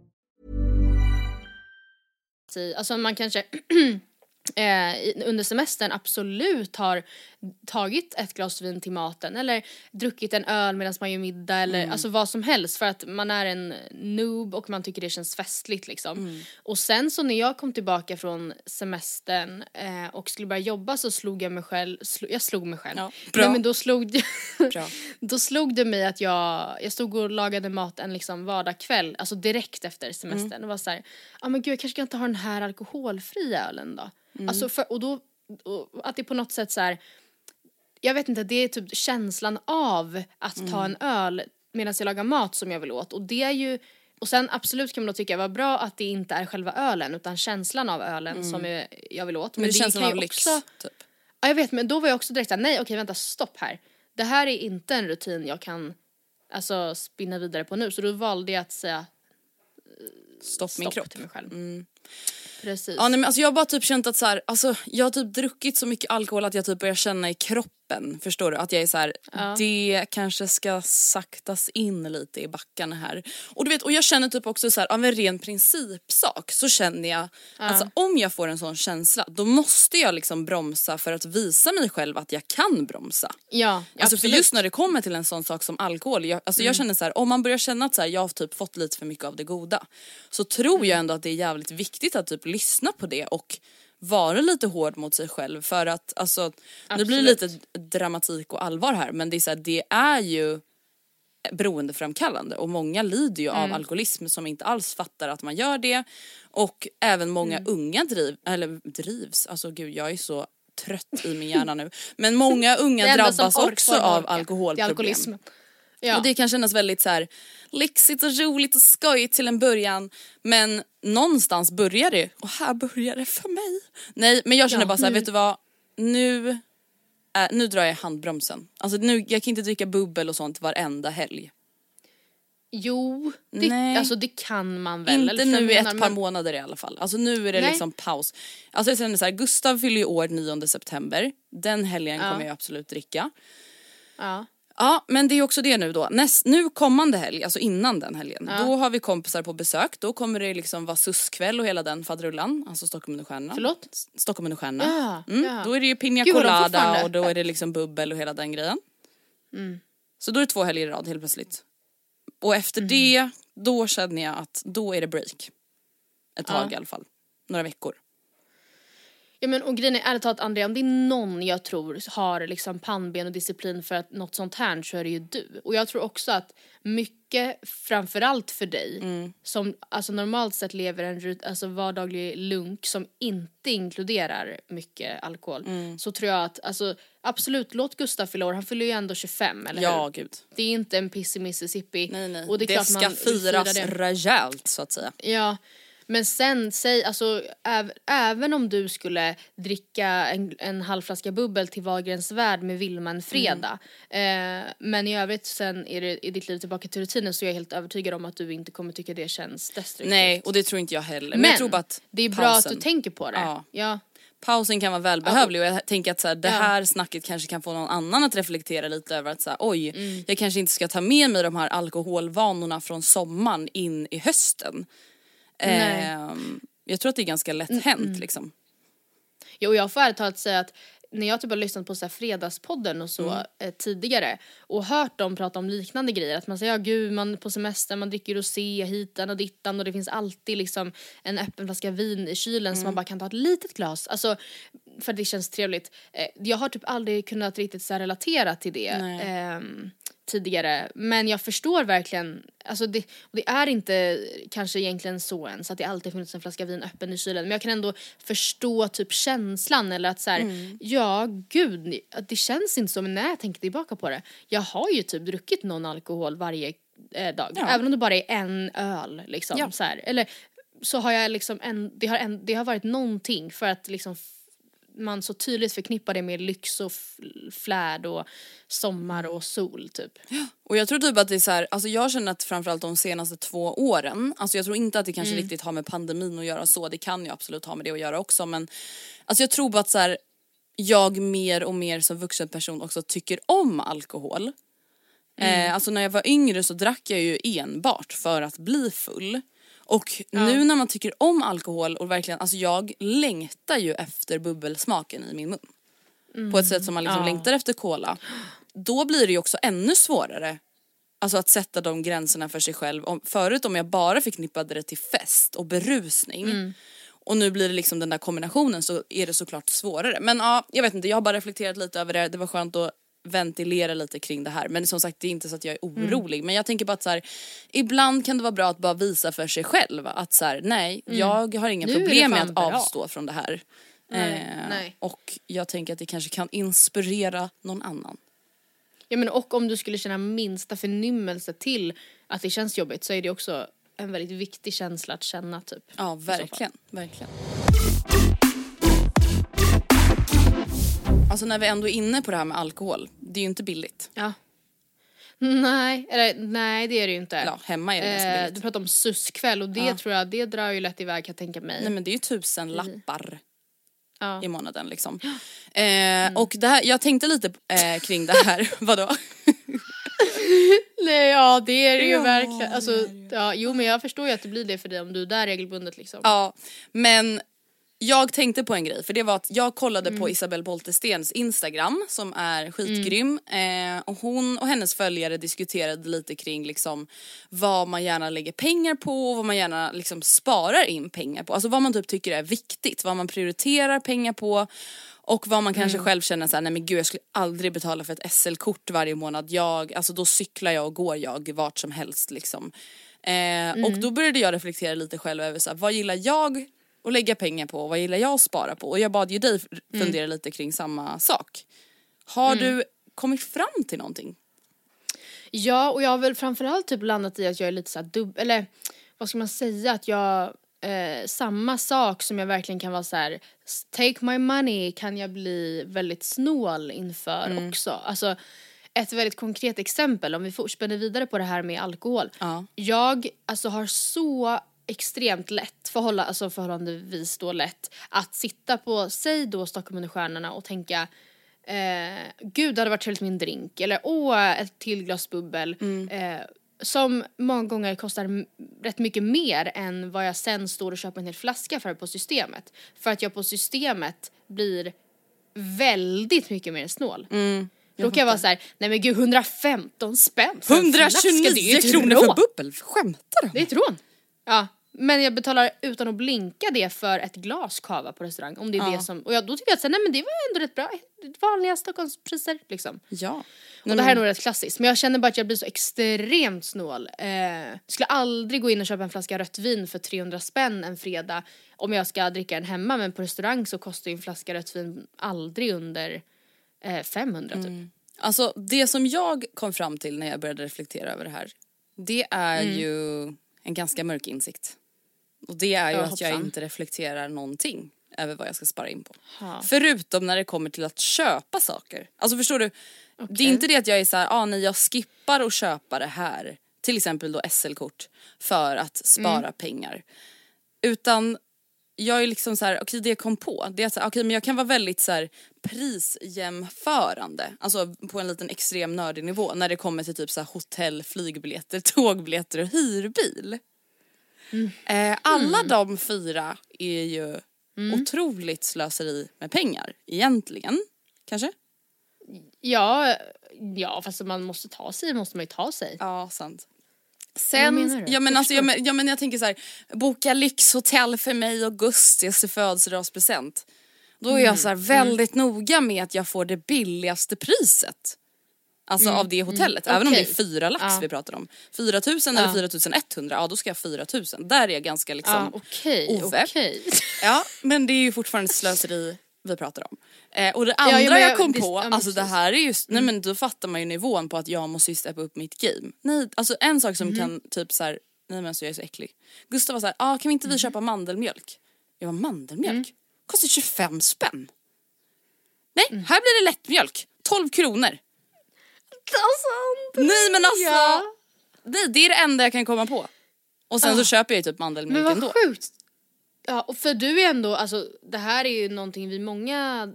Alltså man kanske eh, under semestern absolut har tagit ett glas vin till maten eller druckit en öl medan man gör middag eller alltså vad som helst för att man är en noob och man tycker det känns festligt liksom. Och sen så när jag kom tillbaka från semestern eh, och skulle börja jobba så slog jag mig själv, slo, jag slog mig själv. Ja, bra. Nej, men då slog, Bra. då slog det mig att jag, jag stod och lagade mat en liksom vardagskväll, alltså direkt efter semestern Mm. och var såhär, ja ah, men gud jag kanske kan inte ha den här alkoholfria ölen då. Mm. Alltså för, och då, och att det på något sätt så här. Jag vet inte, det är typ känslan av att Mm. ta en öl medan jag lagar mat som jag vill åt och det är ju och sen absolut kan man då tycka vad bra att det inte är själva ölen utan känslan av ölen som jag, vill åt. Mm. Men det känns kan ju lyx, också- typ. Ja jag vet men då var jag också direkt såhär, nej okej vänta stopp här. Det här är inte en rutin jag kan alltså spinna vidare på nu så då valde jag att säga Stopp min stopp kropp. till mig själv. Mm. Precis. Ja, nej, men alltså jag har bara typ känt att så här, alltså, jag har typ druckit så mycket alkohol att jag typ börjar känna i kroppen, förstår du? Att jag är så här, det kanske ska saktas in lite i backarna här. Och du vet, och jag känner typ också så här, av en ren principsak så känner jag, alltså om jag får en sån känsla då måste jag liksom bromsa för att visa mig själv att jag kan bromsa. ja, Alltså för absolut. Mm. just när det kommer till en sån sak som alkohol, jag, alltså jag känner så här, om man börjar känna att så jag har typ fått lite för mycket av det goda så tror Mm. jag ändå att det är jävligt viktigt att typ lyssna på det och vara lite hård mot sig själv för att alltså, nu blir det Absolut. lite dramatik och allvar här men det är, så här, det är ju beroendeframkallande och många lider ju Mm. av alkoholism som inte alls fattar att man gör det och även många Mm. unga driv, eller drivs, alltså gud jag är så trött i min hjärna nu men många unga drabbas också av Det är alkoholproblem. alkoholism. Ja. Och det kan kännas väldigt så här lyxigt och roligt och skojigt till en början men någonstans börjar det och här börjar det för mig. Nej men jag känner Ja. bara så här, vet du vad, nu, äh, nu drar jag handbromsen. Alltså nu, jag kan inte dricka bubbel och sånt varenda helg. Jo, det, Nej. alltså det kan man väl. Inte nu i ett par men- månader i alla fall. Alltså nu är det Nej. liksom paus. Alltså jag känner så här, Gustav fyller ju år 9 september. Den helgen Ja. kommer jag absolut dricka. Ja. Ja men det är också det nu då. Näst, nu kommande helg, alltså innan den helgen, då har vi kompisar på besök. Då kommer det liksom vara SUS-kväll och hela den faderullan. Alltså Stockholm under stjärnan. Förlåt? Stockholm under stjärnan. Ja, Mm. ja. Då är det ju Pina Gud, Colada och då är det liksom bubbel och hela den grejen. Mm. Så då är det två helger i rad helt plötsligt. Och efter Mm. det, då känner jag att då är det break. Ett tag Ja. i alla fall. Några veckor. Ja men och grejen är ärligt talat Andrea, om det är någon jag tror har liksom pannben och disciplin för att något sånt här så är det ju du. Och jag tror också att mycket, framförallt för dig, Mm. som alltså normalt sett lever en alltså vardaglig lunk som inte inkluderar mycket alkohol. Mm. Så tror jag att, alltså absolut låt Gustav fylla år, han fyller ju ändå 25 eller Ja hur? gud. Det är inte en piss i Mississippi. Nej nej. Och det är det klart ska man firas rejält så att säga. Ja, men sen säg alltså äv, även om du skulle dricka en, en halv flaska bubbel till Wahlgrens värld med Vilma en fredag. Mm. Eh, men i övrigt sen är det i ditt liv tillbaka till rutinen så är jag helt övertygad om att du inte kommer tycka det känns destruktivt. Nej och det tror inte jag heller. Men, men jag tror bara att det är bra att pausen- du tänker på det. Ja. ja. pausen kan vara välbehövlig och jag tänker att så här, det Ja. här snacket kanske kan få någon annan att reflektera lite över att så här, oj, Mm. jag kanske inte ska ta med mig de här alkoholvanorna från sommaren in i hösten. Ehm, jag tror att det är ganska lätt hänt liksom. Jo, jag får ärligt talat säga att när jag typ har lyssnat på så här Fredagspodden och så Mm. eh, tidigare och hört dem prata om liknande grejer, att man säger ja gud man på semester man dricker rosé hitan och dittan och det finns alltid liksom en öppen flaska vin i kylen Mm. så man bara kan ta ett litet glas, alltså för att det känns trevligt. Eh, jag har typ aldrig kunnat riktigt så relatera till det Nej. Tidigare men jag förstår verkligen, alltså det, det är inte kanske egentligen så ens att det alltid funnits en flaska vin öppen i kylen men jag kan ändå förstå typ känslan eller att så här, Mm. ja gud, det känns inte så men när jag tänker tillbaka på det, jag har ju typ druckit någon alkohol varje eh, dag, Ja. även om det bara är en öl liksom Ja. så här, eller så har jag liksom en, det har, en, det har varit någonting för att liksom man så tydligt förknippar det med lyx och flärd och sommar och sol typ. Och jag tror typ att det är så här, alltså jag känner att framförallt de senaste två åren, alltså jag tror inte att det kanske riktigt har med pandemin att göra så, det kan ju absolut ha med det att göra också men alltså jag tror bara att så här, jag mer och mer som vuxen person också tycker om alkohol. Eh, alltså när jag var yngre så drack jag ju enbart för att bli full. Och nu när man tycker om alkohol och verkligen, alltså jag längtar ju efter bubbelsmaken i min mun. På ett sätt som man liksom Ja. längtar efter cola. Då blir det ju också ännu svårare Alltså att sätta de gränserna för sig själv. Om, förut om jag bara förknippade det till fest och berusning och nu blir det liksom den där kombinationen så är det såklart svårare. Men ja, jag vet inte, jag har bara reflekterat lite över det. Det var skönt att ventilera lite kring det här. Men som sagt det är inte så att jag är orolig. Men jag tänker bara att så här, ibland kan det vara bra att bara visa för sig själv att så här, nej jag har inga Nu problem med att bra. avstå från det här. Nej, Eh, nej. Och jag tänker att det kanske kan inspirera någon annan. Ja men och om du skulle känna minsta förnimmelse till att det känns jobbigt så är det också en väldigt viktig känsla att känna typ. Ja verkligen, verkligen. Alltså när vi ändå är inne på det här med alkohol, det är ju inte billigt. Ja. Nej, eller nej det är det ju inte. Ja, hemma är det ganska Eh, billigt. du pratar om suskväll och det Ja. tror jag, det drar ju lätt iväg kan jag tänka mig. Nej men det är ju tusen lappar ja. i månaden liksom. Eh, Och det här, jag tänkte lite eh, kring det här, vadå? Nej ja det är det ju Ja, verkligen. Alltså, ja, jo men jag förstår ju att det blir det för dig om du är där regelbundet liksom. Ja, men jag tänkte på en grej för det var att jag kollade på Isabelle Boltestens Instagram som är skitgrym eh, och hon och hennes följare diskuterade lite kring liksom vad man gärna lägger pengar på och vad man gärna liksom sparar in pengar på. Alltså vad man typ tycker är viktigt, vad man prioriterar pengar på och vad man kanske själv känner såhär, nej men gud jag skulle aldrig betala för ett SL-kort varje månad. Jag, alltså då cyklar jag och går jag vart som helst liksom. Eh, Och då började jag reflektera lite själv över såhär, vad gillar jag att lägga pengar på och vad gillar jag att spara på? Och jag bad ju dig f- fundera lite kring samma sak. Har du kommit fram till någonting? Ja och jag har väl framförallt typ landat i att jag är lite såhär dubb, eller vad ska man säga att jag eh, samma sak som jag verkligen kan vara så här: take my money kan jag bli väldigt snål inför också. Alltså ett väldigt konkret exempel om vi fortsätter vidare på det här med alkohol. Ja. Jag alltså har så extremt lätt, förhålla, alltså förhållandevis då lätt att sitta på, säg då Stockholm under stjärnorna och tänka eh, gud det hade varit trevligt med en drink eller åh ett till glas bubbel. Eh, som många gånger kostar rätt mycket mer än vad jag sen står och köper en hel flaska för på systemet. För att jag på systemet blir väldigt mycket mer snål. Då kan jag vara såhär, nej men gud 115 spänn för en flaska, det är 129 kronor för bubbel, skämtar du? Det är ett rån. Ja, men jag betalar utan att blinka det för ett glas kava på restaurang. Om det är Ja. det som, och jag, då tycker jag att så nej men det var ändå rätt bra, vanliga Stockholmspriser liksom. Ja. Och det här är nog rätt klassiskt, men jag känner bara att jag blir så extremt snål. Eh, skulle aldrig gå in och köpa en flaska rött vin för 300 spänn en fredag om jag ska dricka den hemma, men på restaurang så kostar ju en flaska rött vin aldrig under eh, 500 typ. Alltså det som jag kom fram till när jag började reflektera över det här det är Mm. ju en ganska mörk insikt. Och det är ju Ja, att jag inte reflekterar någonting över vad jag ska spara in på. Ja. Förutom när det kommer till att köpa saker. Alltså förstår du? Det är inte det att jag är såhär, ah, nej jag skippar att köpa det här. Till exempel då SL-kort för att spara Mm. pengar. Utan jag är liksom så här, okej det jag kom på det är att så här, okej men jag kan vara väldigt så här prisjämförande. Alltså på en liten extrem nördig nivå när det kommer till typ så här hotell, flygbiljetter, tågbiljetter och hyrbil. Eh, alla de fyra är ju otroligt slöseri med pengar egentligen. Kanske? Ja, ja fast man måste ta sig måste man ju ta sig. Ja, sant. Vad Sen, menar du? ja men alltså, jag, men, ja, men jag tänker så här, boka lyxhotell för mig i augusti till födelsedagspresent. Då är Mm, jag så här väldigt noga med att jag får det billigaste priset. Alltså av det hotellet, även om det är Mm, fyra lax Ja. vi pratar om. 4000 eller 4100, ja då ska jag 4000. Där är jag ganska liksom Ja, okej, Ove. okej. Ja, men det är ju fortfarande slöseri vi pratar om. Eh, och det ja, andra men jag jag- kom det- på, ja, alltså det här är just, nej men då fattar man ju nivån på att jag måste ju steppa upp mitt game. Nej, alltså en sak som Mhm. kan typ så här, nej men alltså jag är så äcklig. Gustav var såhär, ah, kan vi inte vi Mhm. köpa mandelmjölk? Jag var mandelmjölk? Mm. Kostar 25 spänn. Nej, här blir det lättmjölk. 12 kronor. Alltså, Nej men alltså, Ja. nej, det är det enda jag kan komma på. Och sen så köper jag ju typ mandelmjölk Men vad ändå. sjukt. Ja, och för du är ändå, alltså det här är ju någonting vi många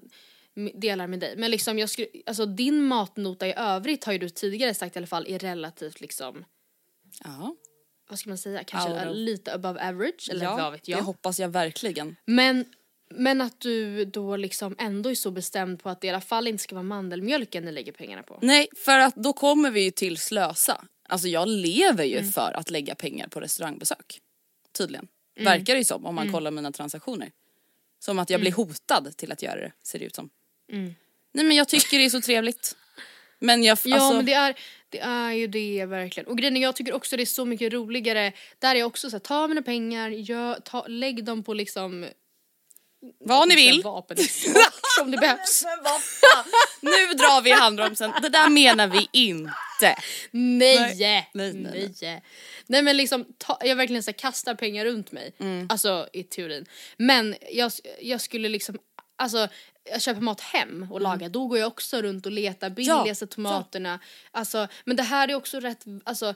delar med dig. Men liksom jag skulle, alltså din matnota i övrigt har ju du tidigare sagt i alla fall är relativt liksom, Ja, vad ska man säga, kanske lite above average eller vad vet det jag. hoppas jag verkligen. Men, men att du då liksom ändå är så bestämd på att det i alla fall inte ska vara mandelmjölken ni lägger pengarna på. Nej, för att då kommer vi ju till slösa. Alltså jag lever ju Mm. för att lägga pengar på restaurangbesök. Tydligen. Mm. Verkar det ju som om man kollar mina transaktioner. Som att jag blir hotad till att göra det, ser det ut som. Nej men jag tycker det är så trevligt. Men jag, Ja alltså, men det är, det är ju det verkligen. Och grejen jag tycker också det är så mycket roligare. Där är jag också såhär, ta mina pengar, gör, ta, lägg dem på liksom vad ni vill. vapenexport om det behövs. Nu drar vi handbromsen, det där menar vi inte. Nej! Nej, Nej, nej, nej. nej. men liksom, ta, jag verkligen så här, kastar pengar runt mig. Mm. Alltså i teorin. Men jag, jag skulle liksom, alltså jag köper mat hem och lagar, då går jag också runt och letar billigaste Mm. ja. tomaterna. Alltså, men det här är också rätt, alltså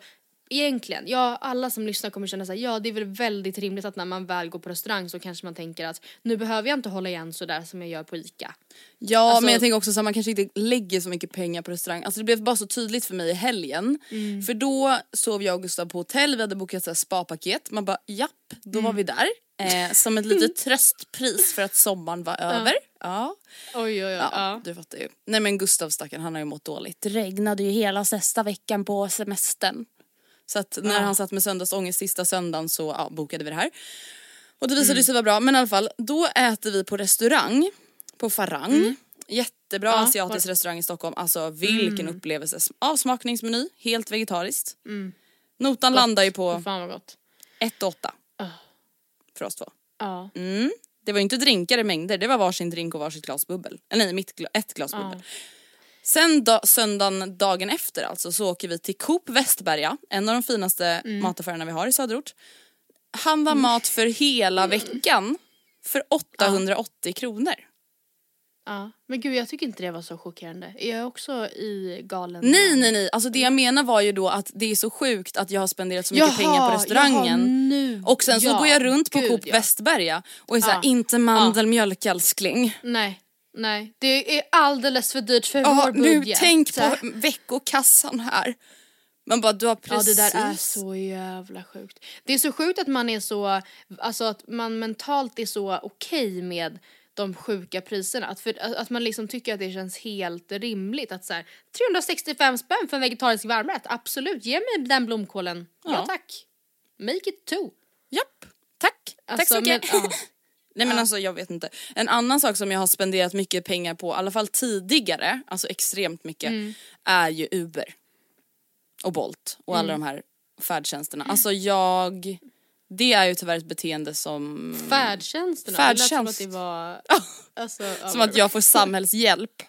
Egentligen, ja alla som lyssnar kommer känna såhär, ja det är väl väldigt rimligt att när man väl går på restaurang så kanske man tänker att nu behöver jag inte hålla igen sådär som jag gör på ICA. Ja Alltså- men jag tänker också så att man kanske inte lägger så mycket pengar på restaurang. Alltså det blev bara så tydligt för mig i helgen. Mm. För då sov jag och Gustav på hotell, vi hade bokat så här spapaket. Man bara japp, då Mm. var vi där. Eh, som ett litet tröstpris för att sommaren var över. Ja. Oj oj oj. Ja, du fattar ju. Nej men Gustav stackaren han har ju mått dåligt. Det regnade ju hela sista veckan på semestern. Så att när han satt med söndagsångest sista söndagen så ja, bokade vi det här. Och det visade sig vara bra men i alla fall då äter vi på restaurang på Farang. Jättebra Ja, asiatisk restaurang i Stockholm. Alltså vilken upplevelse. Avsmakningsmeny, helt vegetariskt. Notan landar ju på Fan vad gott. 1 8 För oss två. Ja. Mm. Det var ju inte drinkar i mängder, det var varsin drink och varsitt glas bubbel. Eller nej, mitt gla- ett glas bubbel. Sen da, söndagen dagen efter alltså så åker vi till Coop Västberga, en av de finaste Mm. mataffärerna vi har i söderort. Handlar mat för hela veckan för 880 kronor. Ja, men gud jag tycker inte det var så chockerande. Jag är också i galen... Nej nej nej, alltså det jag menar var ju då att det är så sjukt att jag har spenderat så mycket Jaha, pengar på restaurangen. jaha, nu. Och sen så Ja, går jag runt på gud, Coop ja. Västberga och är såhär, Ja. inte mandelmjölk älskling. Nej, nej. Det är alldeles för dyrt för Ja, vår nu budget. tänk Så på veckokassan här. Man bara, du har Ja precis. det där är så jävla sjukt. Det är så sjukt att man är så, alltså att man mentalt är så okej med de sjuka priserna. Att, för, att man liksom tycker att det känns helt rimligt att så här, 365 spänn för en vegetarisk varmrätt, absolut, ge mig den blomkålen. Ja, Ja. tack. Make it two. Japp, tack. tack Alltså, så mycket. men, ja. Nej men alltså jag vet inte. En annan sak som jag har spenderat mycket pengar på, i alla fall tidigare, alltså extremt mycket, Mm. är ju Uber. Och Bolt och alla Mm. de här färdtjänsterna. Alltså jag, det är ju tyvärr ett beteende som... Färdtjänsterna, Färdtjänst. lät som att det var... Alltså, ja, Som att jag får samhällshjälp.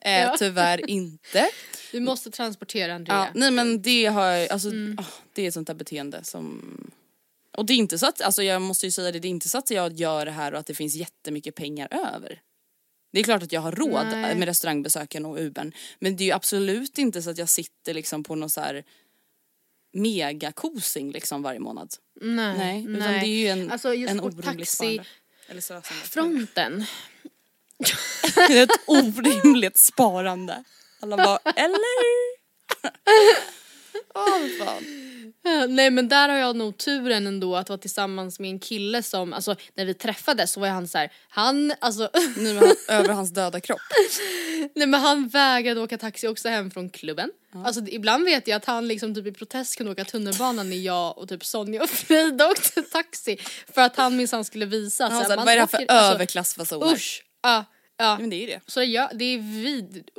Eh, Ja. Tyvärr inte. Du måste transportera Andrea. Ja, nej men det har alltså, Mm. ah, det är ett sånt där beteende som och det är inte så att, alltså jag måste ju säga det, det är inte så att jag gör det här och att det finns jättemycket pengar över. Det är klart att jag har råd Nej. med restaurangbesöken och Ubern men det är ju absolut inte så att jag sitter liksom på någon så här megakosing liksom varje månad. Nej, Nej, utan nej. det är ju en, alltså, just en taxi sparande. Eller slösande. fronten. ett orimligt sparande. Alla bara, eller? Åh fan. Nej men där har jag nog turen ändå att vara tillsammans med en kille som, alltså när vi träffades så var han så här, han alltså Nu han, över hans döda kropp. Nej men han vägrade åka taxi också hem från klubben. Alltså ibland vet jag att han liksom typ i protest kunde åka tunnelbana när jag och typ Sonja och Frida åkte taxi. För att han minsann skulle visa. Han så här, man vad är det här för åker- alltså, överklassfasoner? Usch! Ja, ja. Men det är ju det. Så ja, det är vid...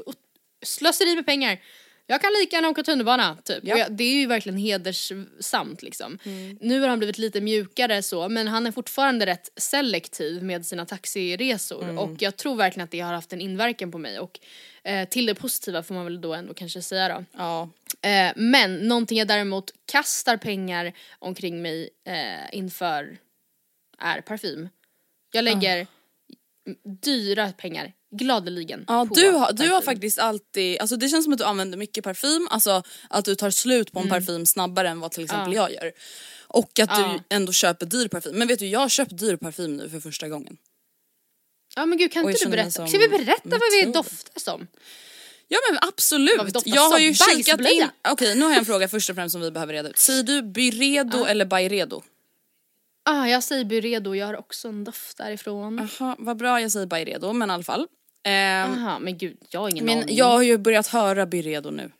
Slöseri med pengar. Jag kan lika gärna åka tunnelbana typ. Ja. Jag, det är ju verkligen hedersamt liksom. Nu har han blivit lite mjukare så men han är fortfarande rätt selektiv med sina taxiresor och jag tror verkligen att det har haft en inverkan på mig och eh, till det positiva får man väl då ändå kanske säga då. Ja. Eh, men någonting jag däremot kastar pengar omkring mig eh, inför är parfym. Jag lägger m- dyra pengar gladeligen Ja, du har, du har faktiskt alltid, alltså det känns som att du använder mycket parfym, alltså att du tar slut på en parfym snabbare än vad till exempel Mm. Ja. jag gör. Och att Ja. du ändå köper dyr parfym. Men vet du, jag har köpt dyr parfym nu för första gången. Ja men gud kan inte du berätta? som Ska vi berätta vad vi doftar som? Ja men absolut! Jag har ju kikat in... Okej nu har jag en fråga först och främst som vi behöver reda ut. Säger du Byredo eller Byredo? Ah, jag säger Byredo, jag har också en doft därifrån. Jaha, vad bra jag säger Byredo men i alla fall. Ehm, Aha, men gud jag har ingen men aning. jag har ju börjat höra Byredo nu.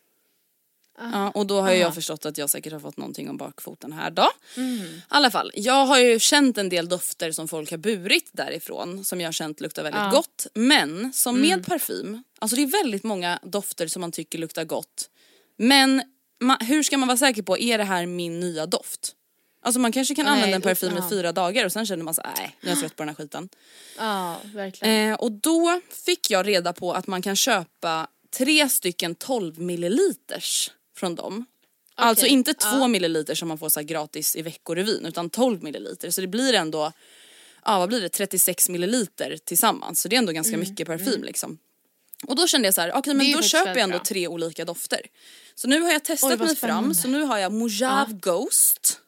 Ja, och då har ju Aha. jag förstått att jag säkert har fått någonting om bakfoten här då. I alla fall, jag har ju känt en del dofter som folk har burit därifrån som jag har känt luktar väldigt Ja. gott. Men som med parfym, alltså det är väldigt många dofter som man tycker luktar gott. Men ma- hur ska man vara säker på, är det här min nya doft? Alltså man kanske kan Nej, använda en parfym ja. i fyra dagar och sen känner man så nej nu är jag trött på den här skiten. Ja, verkligen. Eh, och då fick jag reda på att man kan köpa tre stycken 12 milliliters från dem. Alltså inte två milliliter som man får så gratis i veckorevyn utan 12 milliliter så det blir ändå, ja vad blir det, 36 milliliter tillsammans så det är ändå ganska mycket parfym liksom. Och då kände jag så här, okej Mm, är men då faktiskt köper jag ändå bra. tre olika dofter. Så nu har jag testat Oj, mig fram så nu har jag Mojave Ghost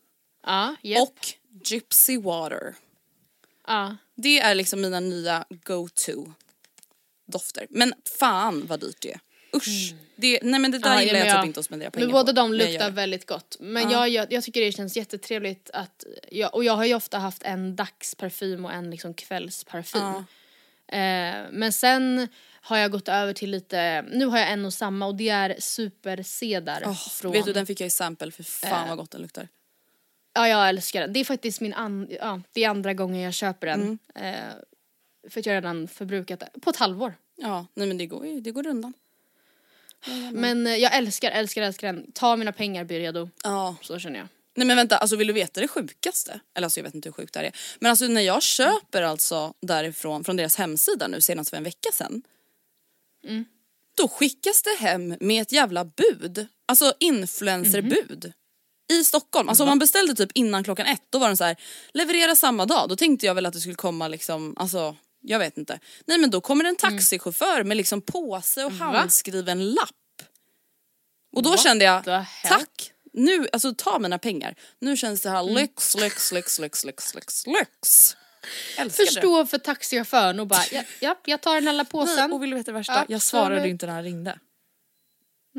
Ja, japp. och Gypsy Water. ja. Det är liksom mina nya go-to dofter. Men fan vad dyrt det är. Usch. Det, nej men det där Mm. Ja, gillar men jag jag- typ inte att spendera pengar Men båda på. de luktar väldigt gott. Men jag, jag, jag tycker det känns jättetrevligt att, jag, och jag har ju ofta haft en dagsparfym och en liksom kvällsparfym. Ja. Eh, men sen har jag gått över till lite, nu har jag en och samma och det är supercedar Åh, från... Vet du den fick jag i sample, för fan Eh. vad gott den luktar. Ja jag älskar den. Det är faktiskt min an, ja, det är andra gången jag köper den. Mm. Eh, för att jag redan förbrukat det på ett halvår. Ja, nej men det går ju, det går undan. Men eh, jag älskar, älskar, älskar den. Ta mina pengar, bli redo. Ja. Så känner jag. Nej men vänta, alltså vill du veta det sjukaste? Eller alltså jag vet inte hur sjukt det här är. Men alltså när jag köper alltså därifrån, från deras hemsida nu senast för en vecka sedan. Mm. Då skickas det hem med ett jävla bud. Alltså influencerbud. Mhm. I Stockholm. Alltså om man beställde typ innan klockan ett då var den så här leverera samma dag. Då tänkte jag väl att det skulle komma liksom, alltså jag vet inte. Nej men då kommer en Mm. taxichaufför med liksom påse och handskriven lapp. Och då kände jag, tack! Nu, alltså ta mina pengar. Nu känns det här Mm. lyx, lyx, lyx, lyx, lyx, lyx, lyx. Älskar det. Förstå för taxichauffören och bara ja, ja, jag tar den alla påsen. Nej, och vill du veta det värsta? Ja, jag svarade inte när han ringde.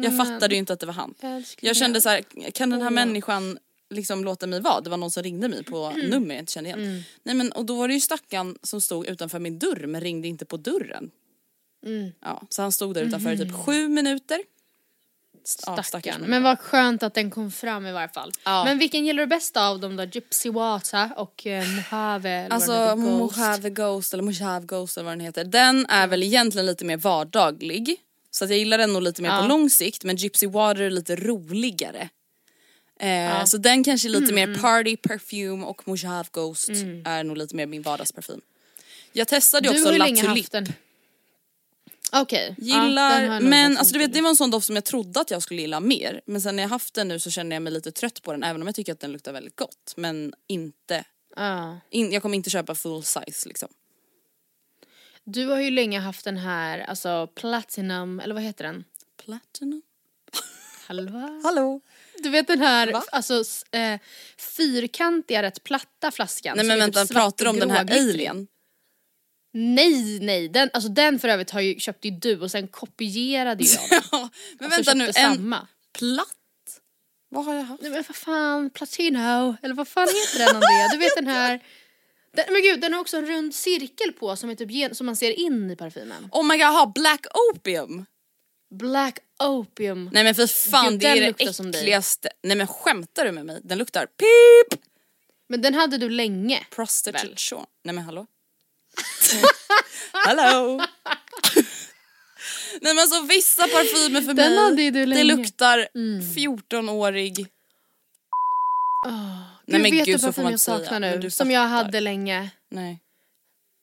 Jag fattade ju inte att det var han. Jag Jag kände så här, kan den här människan liksom låta mig vara? Det var någon som ringde mig på Mm. nummer jag inte kände igen. Nej men och då var det ju stackaren som stod utanför min dörr men ringde inte på dörren. Mm. Ja, så han stod där utanför i typ sju minuter. Ja, Stackarn. människa. Men vad skönt att den kom fram i varje fall. Ja. Men vilken gillar du bäst av dem då? Gypsy Water och eh, Mojave Alltså? Mojave Ghost eller Mojave Ghost eller vad den heter. Den är väl egentligen lite mer vardaglig. Så att jag gillar den nog lite mer Ja. på lång sikt men Gypsy Water är lite roligare. Eh, Så den kanske är lite Mm, mer party perfume och Mojave Ghost är nog lite mer min vardagsparfym. Jag testade ju också har ju La länge Tulipe. haft den. Okej. ja, Gillar, nog men alltså du vet det var en sån doft som jag trodde att jag skulle gilla mer. Men sen när jag haft den nu så känner jag mig lite trött på den även om jag tycker att den luktar väldigt gott. Men inte, Ja. in, jag kommer inte köpa full size liksom. Du har ju länge haft den här, alltså Platinum, eller vad heter den? Platinum? Halva? Hallå? Du vet den här, Va? alltså eh, fyrkantiga, rätt platta flaskan. Nej men typ vänta, svart pratar du om den här alien? Nej, nej, den, alltså den för övrigt har ju, köpte ju du och sen kopierade jag den. Ja, men Alltså vänta nu, köpte en samma. platt Vad har jag haft? Nej men vad fan, Platino, eller vad fan heter den Andrea? Du vet den här... Den, men gud, den har också en rund cirkel på som, är typ som man ser in i parfymen. Oh my god, ha Black Opium! Black Opium. Nej men för fan Gud, det är det äckligaste. Nej men skämtar du med mig? Den luktar pip! Men den hade du länge. Prostitution. Nej men hallå? hallå? Nej men alltså vissa parfymer för Den mig, det luktar 14-årig. Nej, men vet gud, du parfym jag saknar nu? Som jag hade länge. Nej.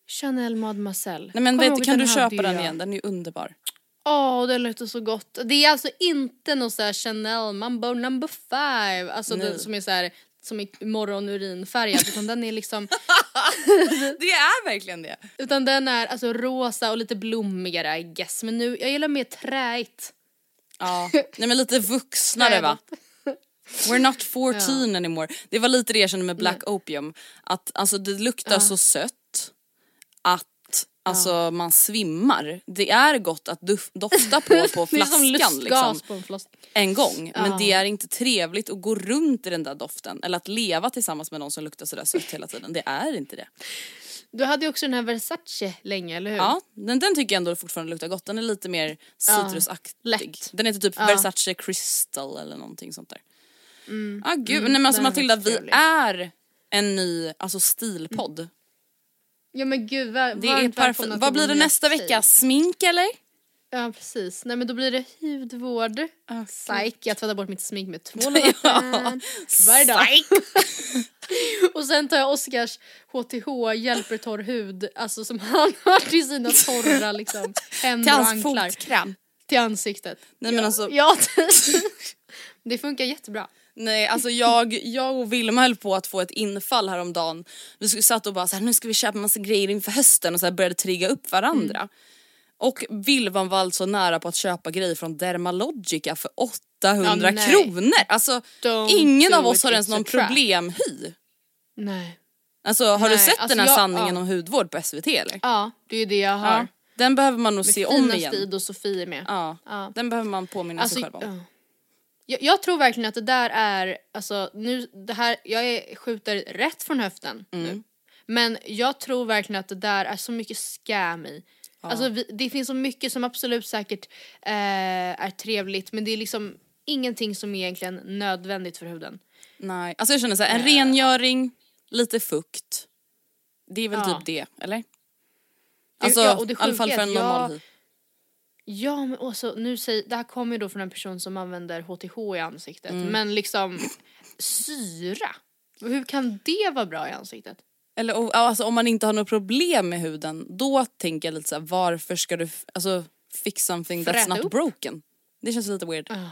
Chanel Mademoiselle. Nej men vet, kan den du köpa den igen? Den är ju underbar. Åh, det luktar så gott. Det är alltså inte någon så här Chanel Mambo number five, alltså den som är så här som är morgonurinfärgad utan den är liksom, Det är verkligen det. utan den är alltså rosa och lite blommigare I guess. Men nu, jag gillar mer träigt. Ja, nej men lite vuxnare va? We're not 14 anymore. Det var lite det jag kände med Black Opium. Att alltså det luktar så sött att alltså man svimmar. Det är gott att dofta på på Det är som flaskan liksom på en flaska. en gång. Men Ja. det är inte trevligt att gå runt i den där doften. Eller att leva tillsammans med någon som luktar sådär sött hela tiden. Det är inte det. Du hade ju också den här Versace länge, eller hur? Ja, den, den tycker jag ändå fortfarande luktar gott. Den är lite mer citrusaktig. lätt. Den heter typ Ja. Versace Crystal eller någonting sånt där. Mm. Ah, gud, Mm, nej men alltså Matilda vi är en ny alltså stilpodd. Ja men gud, var, Det är välkomna Vad till blir det nästa stil. vecka? Smink eller? Ja precis, nej men då blir det hudvård. Ah, Psyk, jag tvättar bort mitt smink med tvål och vatten varje dag. och sen tar jag Oscars HTH hjälper torr hud, alltså som han har till sina torra liksom händer Till och hans anklar. fotkräm. Till ansiktet. Nej men alltså, Ja, det funkar jättebra. Nej alltså jag, jag och Vilma höll på att få ett infall häromdagen. Vi satt och bara så här, nu ska vi köpa massa grejer inför hösten och så började trigga upp varandra. Mm. Och Vilman var alltså nära på att köpa grejer från Dermalogica för 800 Ja, nej. kronor. Alltså Don't ingen av oss har ens någon problemhy. Nej. Alltså har du Nej, sett alltså den här jag- sanningen ja. om hudvård på SVT eller? Ja, det är ju det jag har. Ja. Den behöver man nog Med se om igen. Stig och Sofie med. Ja. Ja. Den behöver man påminna Alltså, sig själv om. Ja. jag, jag tror verkligen att det där är, alltså nu, det här, jag är, skjuter rätt från höften Mm. nu. Men jag tror verkligen att det där är så mycket scam i. Alltså vi, det finns så mycket som absolut säkert eh, är trevligt men det är liksom ingenting som är egentligen nödvändigt för huden. Nej, alltså jag känner såhär, en rengöring, lite fukt. Det är väl Ja. typ det, eller? Alltså ja, i alla fall för en normal jag-. Ja men också, nu säger, det här kommer ju då från en person som använder HTH i ansiktet Mm. men liksom syra, hur kan det vara bra i ansiktet? Eller alltså, om man inte har något problem med huden, då tänker jag lite såhär, varför ska du alltså, fix something that's Fräta not upp? broken? Det känns lite weird. Ja.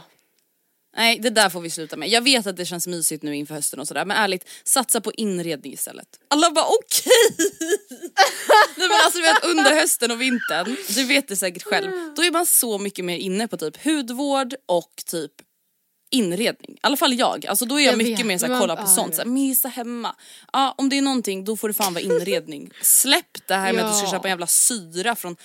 Nej det där får vi sluta med. Jag vet att det känns mysigt nu inför hösten och sådär men ärligt, satsa på inredning istället. Alla bara okej! Nej men alltså du vet under hösten och vintern, du vet det säkert själv, då är man så mycket mer inne på typ hudvård och typ inredning. I alla fall jag, alltså då är jag, Jag mycket vet, mer såhär kolla på ja, sånt, såhär, mysa hemma. Ja om det är någonting då får det fan vara inredning. Släpp det här med att du ska Ja. köpa en jävla syra från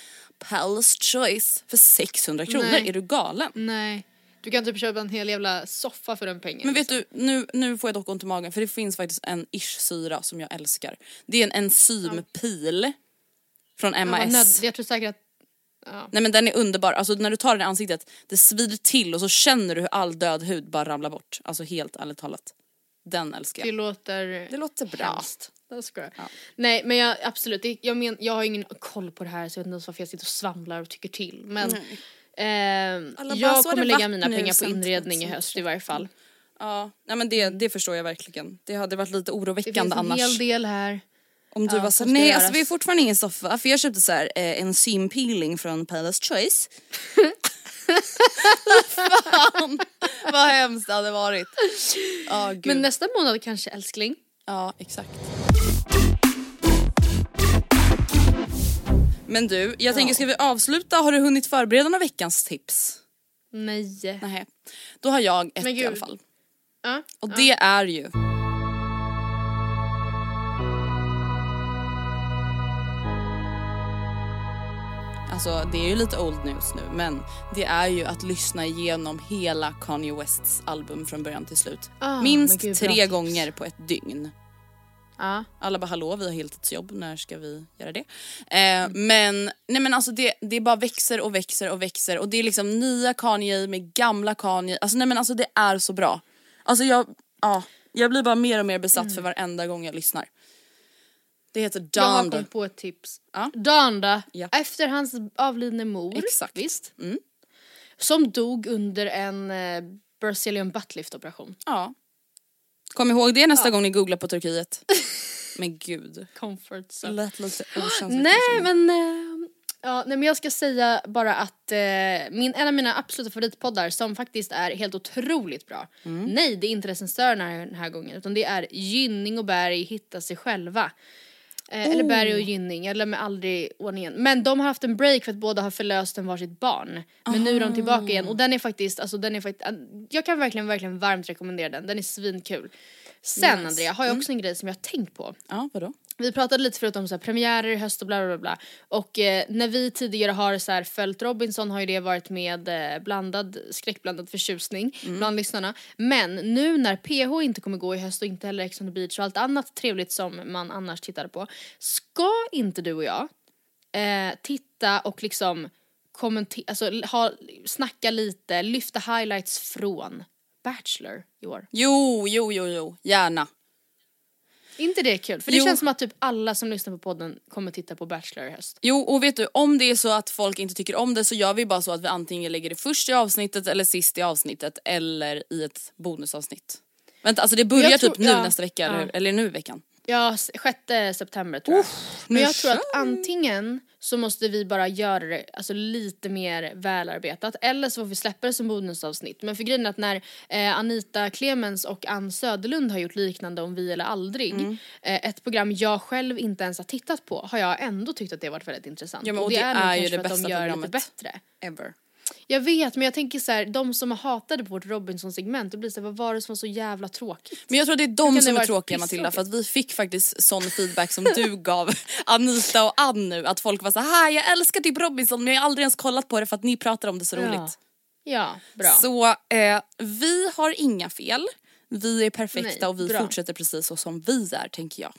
Palace Choice för 600 kronor, Nej. är du galen? Nej. Du kan typ köpa en hel jävla soffa för den pengen. Men vet liksom. du, nu, nu får jag dock ont i magen för det finns faktiskt en ish-syra som jag älskar. Det är en enzympil från Ja, vad MAS. nöd- jag tror säkert att... Ja. Nej men den är underbar, alltså när du tar den i ansiktet, det svider till och så känner du hur all död hud bara ramlar bort. Alltså helt ärligt talat. Den älskar Det jag. låter... Det låter bra. hemskt. Jag skojar. Nej men jag, absolut, det, jag, men, jag har ingen koll på det här så jag vet inte ens varför jag sitter och svamlar och tycker till. Men ehm, Alla bara, jag "Så har det kommer lägga mina pengar på inredning i 2013." höst i varje fall. Ja, nej men det, det förstår jag verkligen. Det hade varit lite Det oroväckande finns en annars. hel del här. Om du Ja, var så nej alltså göras." vi har fortfarande ingen soffa för jag köpte så här eh, en simpeeling från Palace Choice. Fan vad hemskt det hade varit. Gud. Men nästa månad kanske älskling. Ja exakt. Men du, jag tänker ska vi avsluta? Har du hunnit förbereda några veckans tips? Nej. Nej. Då har jag ett i alla fall. Ja. Och det är ju alltså det är ju lite old news nu men det är ju att lyssna igenom hela Kanye Wests album från början till slut. Men Minst gud, tre gånger på ett dygn. Ja. Alla bara hallå vi har heltidsjobb, när ska vi göra det? Eh, men nej men alltså det, det bara växer och växer och växer och det är liksom nya Kanye med gamla Kanye. Alltså nej men alltså det är så bra. Alltså jag, ja, jag blir bara mer och mer besatt Mm. för varenda gång jag lyssnar. Det heter Jag har Donda. kommit på ett tips. Ja. Donda, Ja. efter hans avlidne mor. Exakt. Visst? Mm. Som dog under en eh, Brazilian buttlift operation. Ja. Kom ihåg det nästa gång ni googlar på Turkiet. men gud. Comfort zone. lät lite okänsligt. Nej kanske, men, eh, ja, nej men jag ska säga bara att eh, min, en av mina absoluta favoritpoddar som faktiskt är helt otroligt bra. Mm. Nej det är inte recensörerna den här gången utan det är Gynning och Berg hitta sig själva. Eh, Eller Berg Oh. och Gynning, jag glömmer aldrig ordningen. Men de har haft en break för att båda har förlöst en varsitt barn. Men nu är de tillbaka igen och den är faktiskt, alltså den är faktiskt, jag kan verkligen, verkligen varmt rekommendera den. Den är svinkul. Sen Yes. Andrea har jag också en grej som jag har tänkt på. Ja vadå? Vi pratade lite förut om så här, premiärer i höst och bla bla bla. Och eh, när vi tidigare har så här, följt Robinson har ju det varit med eh, blandad, skräckblandad förtjusning bland lyssnarna. Men nu när PH inte kommer gå i höst och inte heller Ex on the beach och allt annat trevligt som man annars tittade på. Ska inte du och jag eh, titta och liksom kommentera, alltså ha, snacka lite, lyfta highlights från Bachelor i år? Jo, jo, jo, jo, gärna. Inte det kul? För det Jo. känns som att typ alla som lyssnar på podden kommer titta på Bachelor i höst. Jo och vet du om det är så att folk inte tycker om det så gör vi bara så att vi antingen lägger det först i avsnittet eller sist i avsnittet eller i ett bonusavsnitt. Vänta alltså det börjar Jag tror- typ nu ja, nästa vecka ja. eller, eller nu i veckan. Ja, s- 6 september tror jag. Men nu jag tror att antingen så måste vi bara göra det alltså, lite mer välarbetat eller så får vi släppa det som bonusavsnitt. Men för grejen är att när eh, Anita Clemens och Ann Söderlund har gjort liknande om Vi eller aldrig, Mm. eh, ett program jag själv inte ens har tittat på, har jag ändå tyckt att det varit väldigt intressant. Ja, men, och det, det är, är ju det att de bästa gör det programmet. lite bättre. Ever. Jag vet men jag tänker så här, de som hatade på vårt Robinson-segment, då blir det så här, vad var det som var så jävla tråkigt? Men jag tror att det är de det som är tråkiga Matilda för att vi fick faktiskt sån feedback som du gav Anita och Ann nu. Att folk var så här, jag älskar typ Robinson men jag har aldrig ens kollat på det för att ni pratar om det så roligt. Ja, bra. Så eh, vi har inga fel. Vi är perfekta Nej, och vi bra. fortsätter precis så som vi är tänker jag.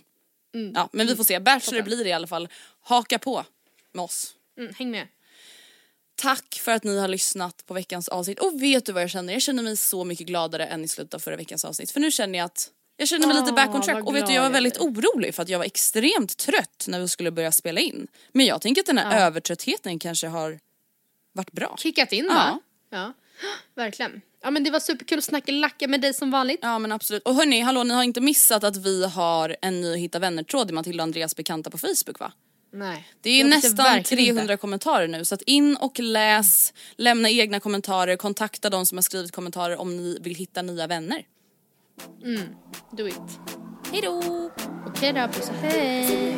Ja men vi får se, Bachelor blir det i alla fall. Haka på med oss. Mm, häng med. Tack för att ni har lyssnat på veckans avsnitt. Och vet du vad jag känner? Jag känner mig så mycket gladare än i slutet av förra veckans avsnitt. För nu känner jag att jag känner mig lite Åh, back on track. Och vet du jag var väldigt orolig för att jag var extremt trött när vi skulle börja spela in. Men jag tänker att den här Ja. övertröttheten kanske har varit bra. Kickat in va? Ja. Verkligen. Ja men det var superkul att snacka lacka med dig som vanligt. Ja men absolut. Och hörni, hallå ni har inte missat att vi har en ny Hitta vänner-tråd i Matilda och Andreas bekanta på Facebook va? Nej. Det är nästan verkligen 300 kommentarer nu så att in och läs, lämna egna kommentarer, kontakta de som har skrivit kommentarer om ni vill hitta nya vänner. Inte. Do it. Hejdå! Okej då, puss och hej.